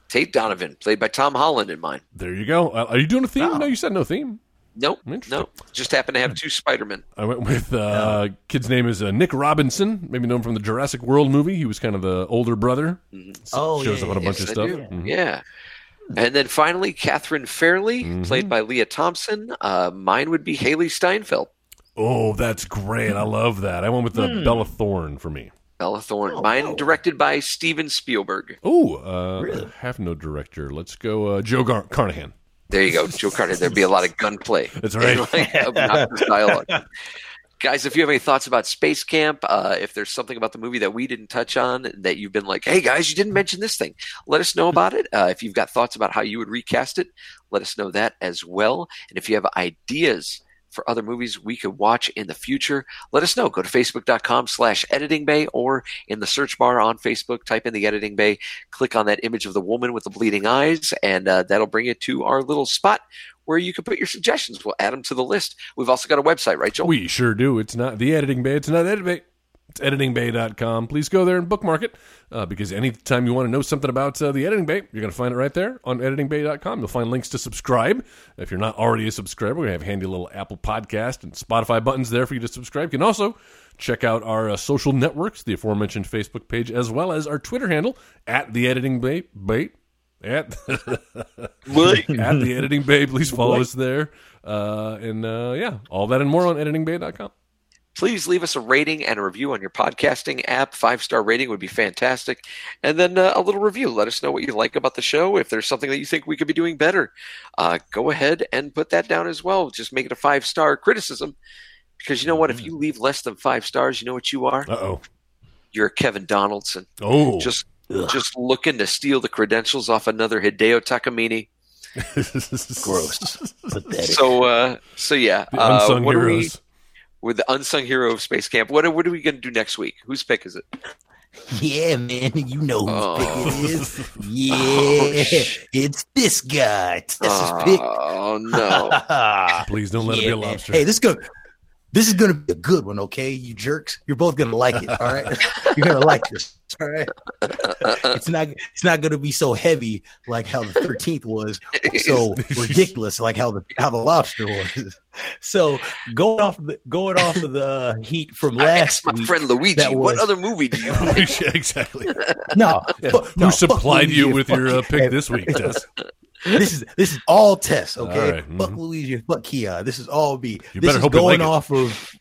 Tate Donovan, played by Tom Holland in mine. There you go. Uh, are you doing a theme? Oh. No, you said no theme. Nope. Nope. Just happen to have two Spider-Men. I went with uh, kid's name is uh, Nick Robinson, maybe known from the Jurassic World movie. He was kind of the older brother. Mm-hmm. So- Oh, shows yeah, up on a yeah, bunch of I stuff. do. Mhm. Yeah. And then finally, Catherine Fairley, Mhm. played by Lea Thompson. Uh, mine would be Hailee Steinfeld. Oh, that's great. I love that. I went with the Hmm. Bella Thorne for me. Bella Thorne. Oh, mine wow. directed by Steven Spielberg. Oh, uh, Really? have no director. Let's go, uh, Joe Gar- Carnahan. There you go, Joe Carter. There'd be a lot of gunplay. That's right. Like, obnoxious dialogue. Guys, if you have any thoughts about Space Camp, uh, if there's something about the movie that we didn't touch on that you've been like, hey guys, you didn't mention this thing, let us know about it. Uh, if you've got thoughts about how you would recast it, let us know that as well. And if you have ideas for other movies we could watch in the future, let us know. Go to facebook.com slash editing bay or in the search bar on Facebook, type in the editing bay, click on that image of the woman with the bleeding eyes, and uh, that'll bring you to our little spot where you can put your suggestions. We'll add them to the list. We've also got a website, right, Joel? We sure do. It's not the editing bay. It's not editing bay. It's editingbay.com. Please go there and bookmark it uh, because anytime you want to know something about uh, the editing bay, you're going to find it right there on editingbay.com. You'll find links to subscribe. If you're not already a subscriber, we have handy little Apple Podcast and Spotify buttons there for you to subscribe. You can also check out our uh, social networks, the aforementioned Facebook page, as well as our Twitter handle at the editing bay. bay at at the editing bay. Please follow us there. Uh, and uh, yeah, all that and more on editingbay.com. Please leave us a rating and a review on your podcasting app. Five star rating would be fantastic. And then uh, a little review. Let us know what you like about the show. If there's something that you think we could be doing better, uh, go ahead and put that down as well. Just make it a five star criticism. Because you know what? If you leave less than five stars, you know what you are? Uh oh. You're Kevin Donaldson. Oh, Just just looking to steal the credentials off another Hideo Takamine. Gross. Pathetic. So uh, so yeah. the uh, unsung what are we- heroes. With the unsung hero of Space Camp. What are, what are we going to do next week? Whose pick is it? Yeah, man, you know whose Oh. pick it oh. is. Oh, Yeah, sh- it's this guy. It's Tessa's oh, pick. Oh no! Please don't let it be a man. lobster. Hey, this is gonna this is gonna be a good one, okay? You jerks, you're both gonna like it. All right, you're gonna like this. All right, it's not it's not gonna be so heavy like how the thirteenth was, so ridiculous like how the how the lobster was. So going off of the, going off of the heat from I last asked my week, friend Luigi, that what other movie do you like? Exactly. no, Yeah. fuck- Who no, supplied you Luigi, with your uh, pick this week, Tess? This is this is all tests, okay? All right, Fuck mhm. Luigi, fuck Kia. This is all B. You this is hope going like it. off of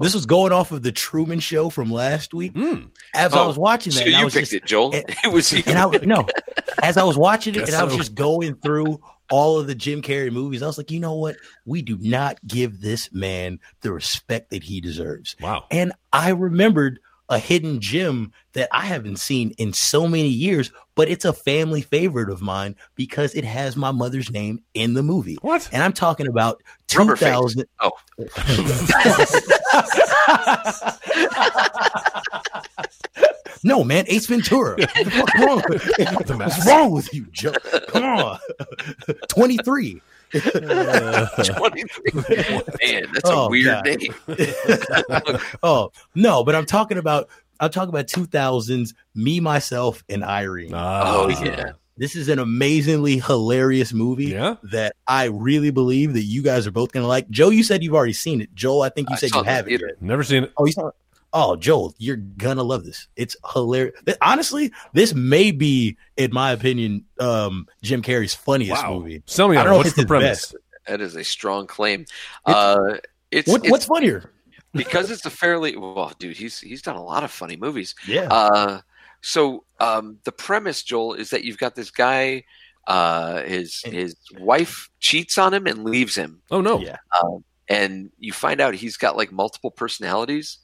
this was going off of the Truman Show from last week. Mm. As I Oh, was watching that, So and I you was picked just, it, Joel. and- it was you. and I was no, as I was watching it, Guess and I was so. just going through all of the Jim Carrey movies. I was like, you know what? We do not give this man the respect that he deserves. Wow. And I remembered a hidden gem that I haven't seen in so many years, but it's a family favorite of mine because it has my mother's name in the movie. What? And I'm talking about Rubberface. 2000. Oh. no, man, Ace Ventura. What's wrong, The What's mask. wrong with you, Joe? Come on. 23. 23. Man, that's a Oh, weird God. name. oh, no, but I'm talking about I'm talking about 2000s me myself and Irene. ah, Oh, yeah. This is an amazingly hilarious movie Yeah. that I really believe that you guys are both going to like. Joe, you said you've already seen it. Joel, I think you I said you it in the haven't Never seen it. Oh, you saw it? Oh, Joel, you're gonna love this. It's hilarious. Honestly, this may be, in my opinion, um, Jim Carrey's funniest Wow. movie. Sell me I don't know What's the premise? best. That is a strong claim. Uh, it's, What, it's what's funnier? because it's a fairly well, dude. He's he's done a lot of funny movies. Yeah. Uh, so um, the premise, Joel, is that you've got this guy. Uh, his his wife cheats on him and leaves him, Oh no. Yeah. and you find out he's got like multiple personalities.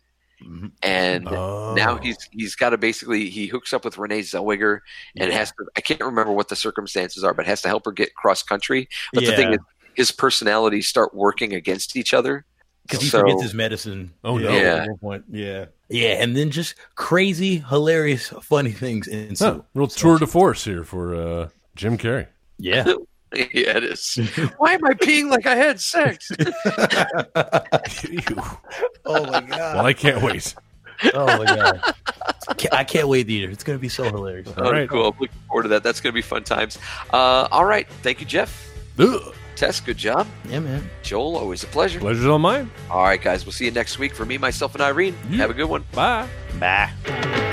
And Oh. now he's he's got to basically he hooks up with Renee Zellweger and Yeah. has to I can't remember what the circumstances are, but has to help her get cross country. But the thing is, his personalities start working against each other. because he So- forgets his medicine. Oh, no. Yeah. at one point. Yeah, yeah, and then just crazy, hilarious, funny things ensue. Huh. Real tour de force here for uh, Jim Carrey. Yeah, yeah, it is. Why am I peeing like I had sex? Ew. oh my god, well, I can't wait. oh my god, I can't wait either. It's gonna be so hilarious. All oh, right. cool. I'm looking forward to that. That's going to be fun times. Uh, all right. Thank you, Jeff. Ugh. Tess, good job. Yeah, man. Joel, always a pleasure. Pleasure's all mine. All right, guys. We'll see you next week. For me, myself, and Irene. Yeah. Have a good one. Bye. Bye.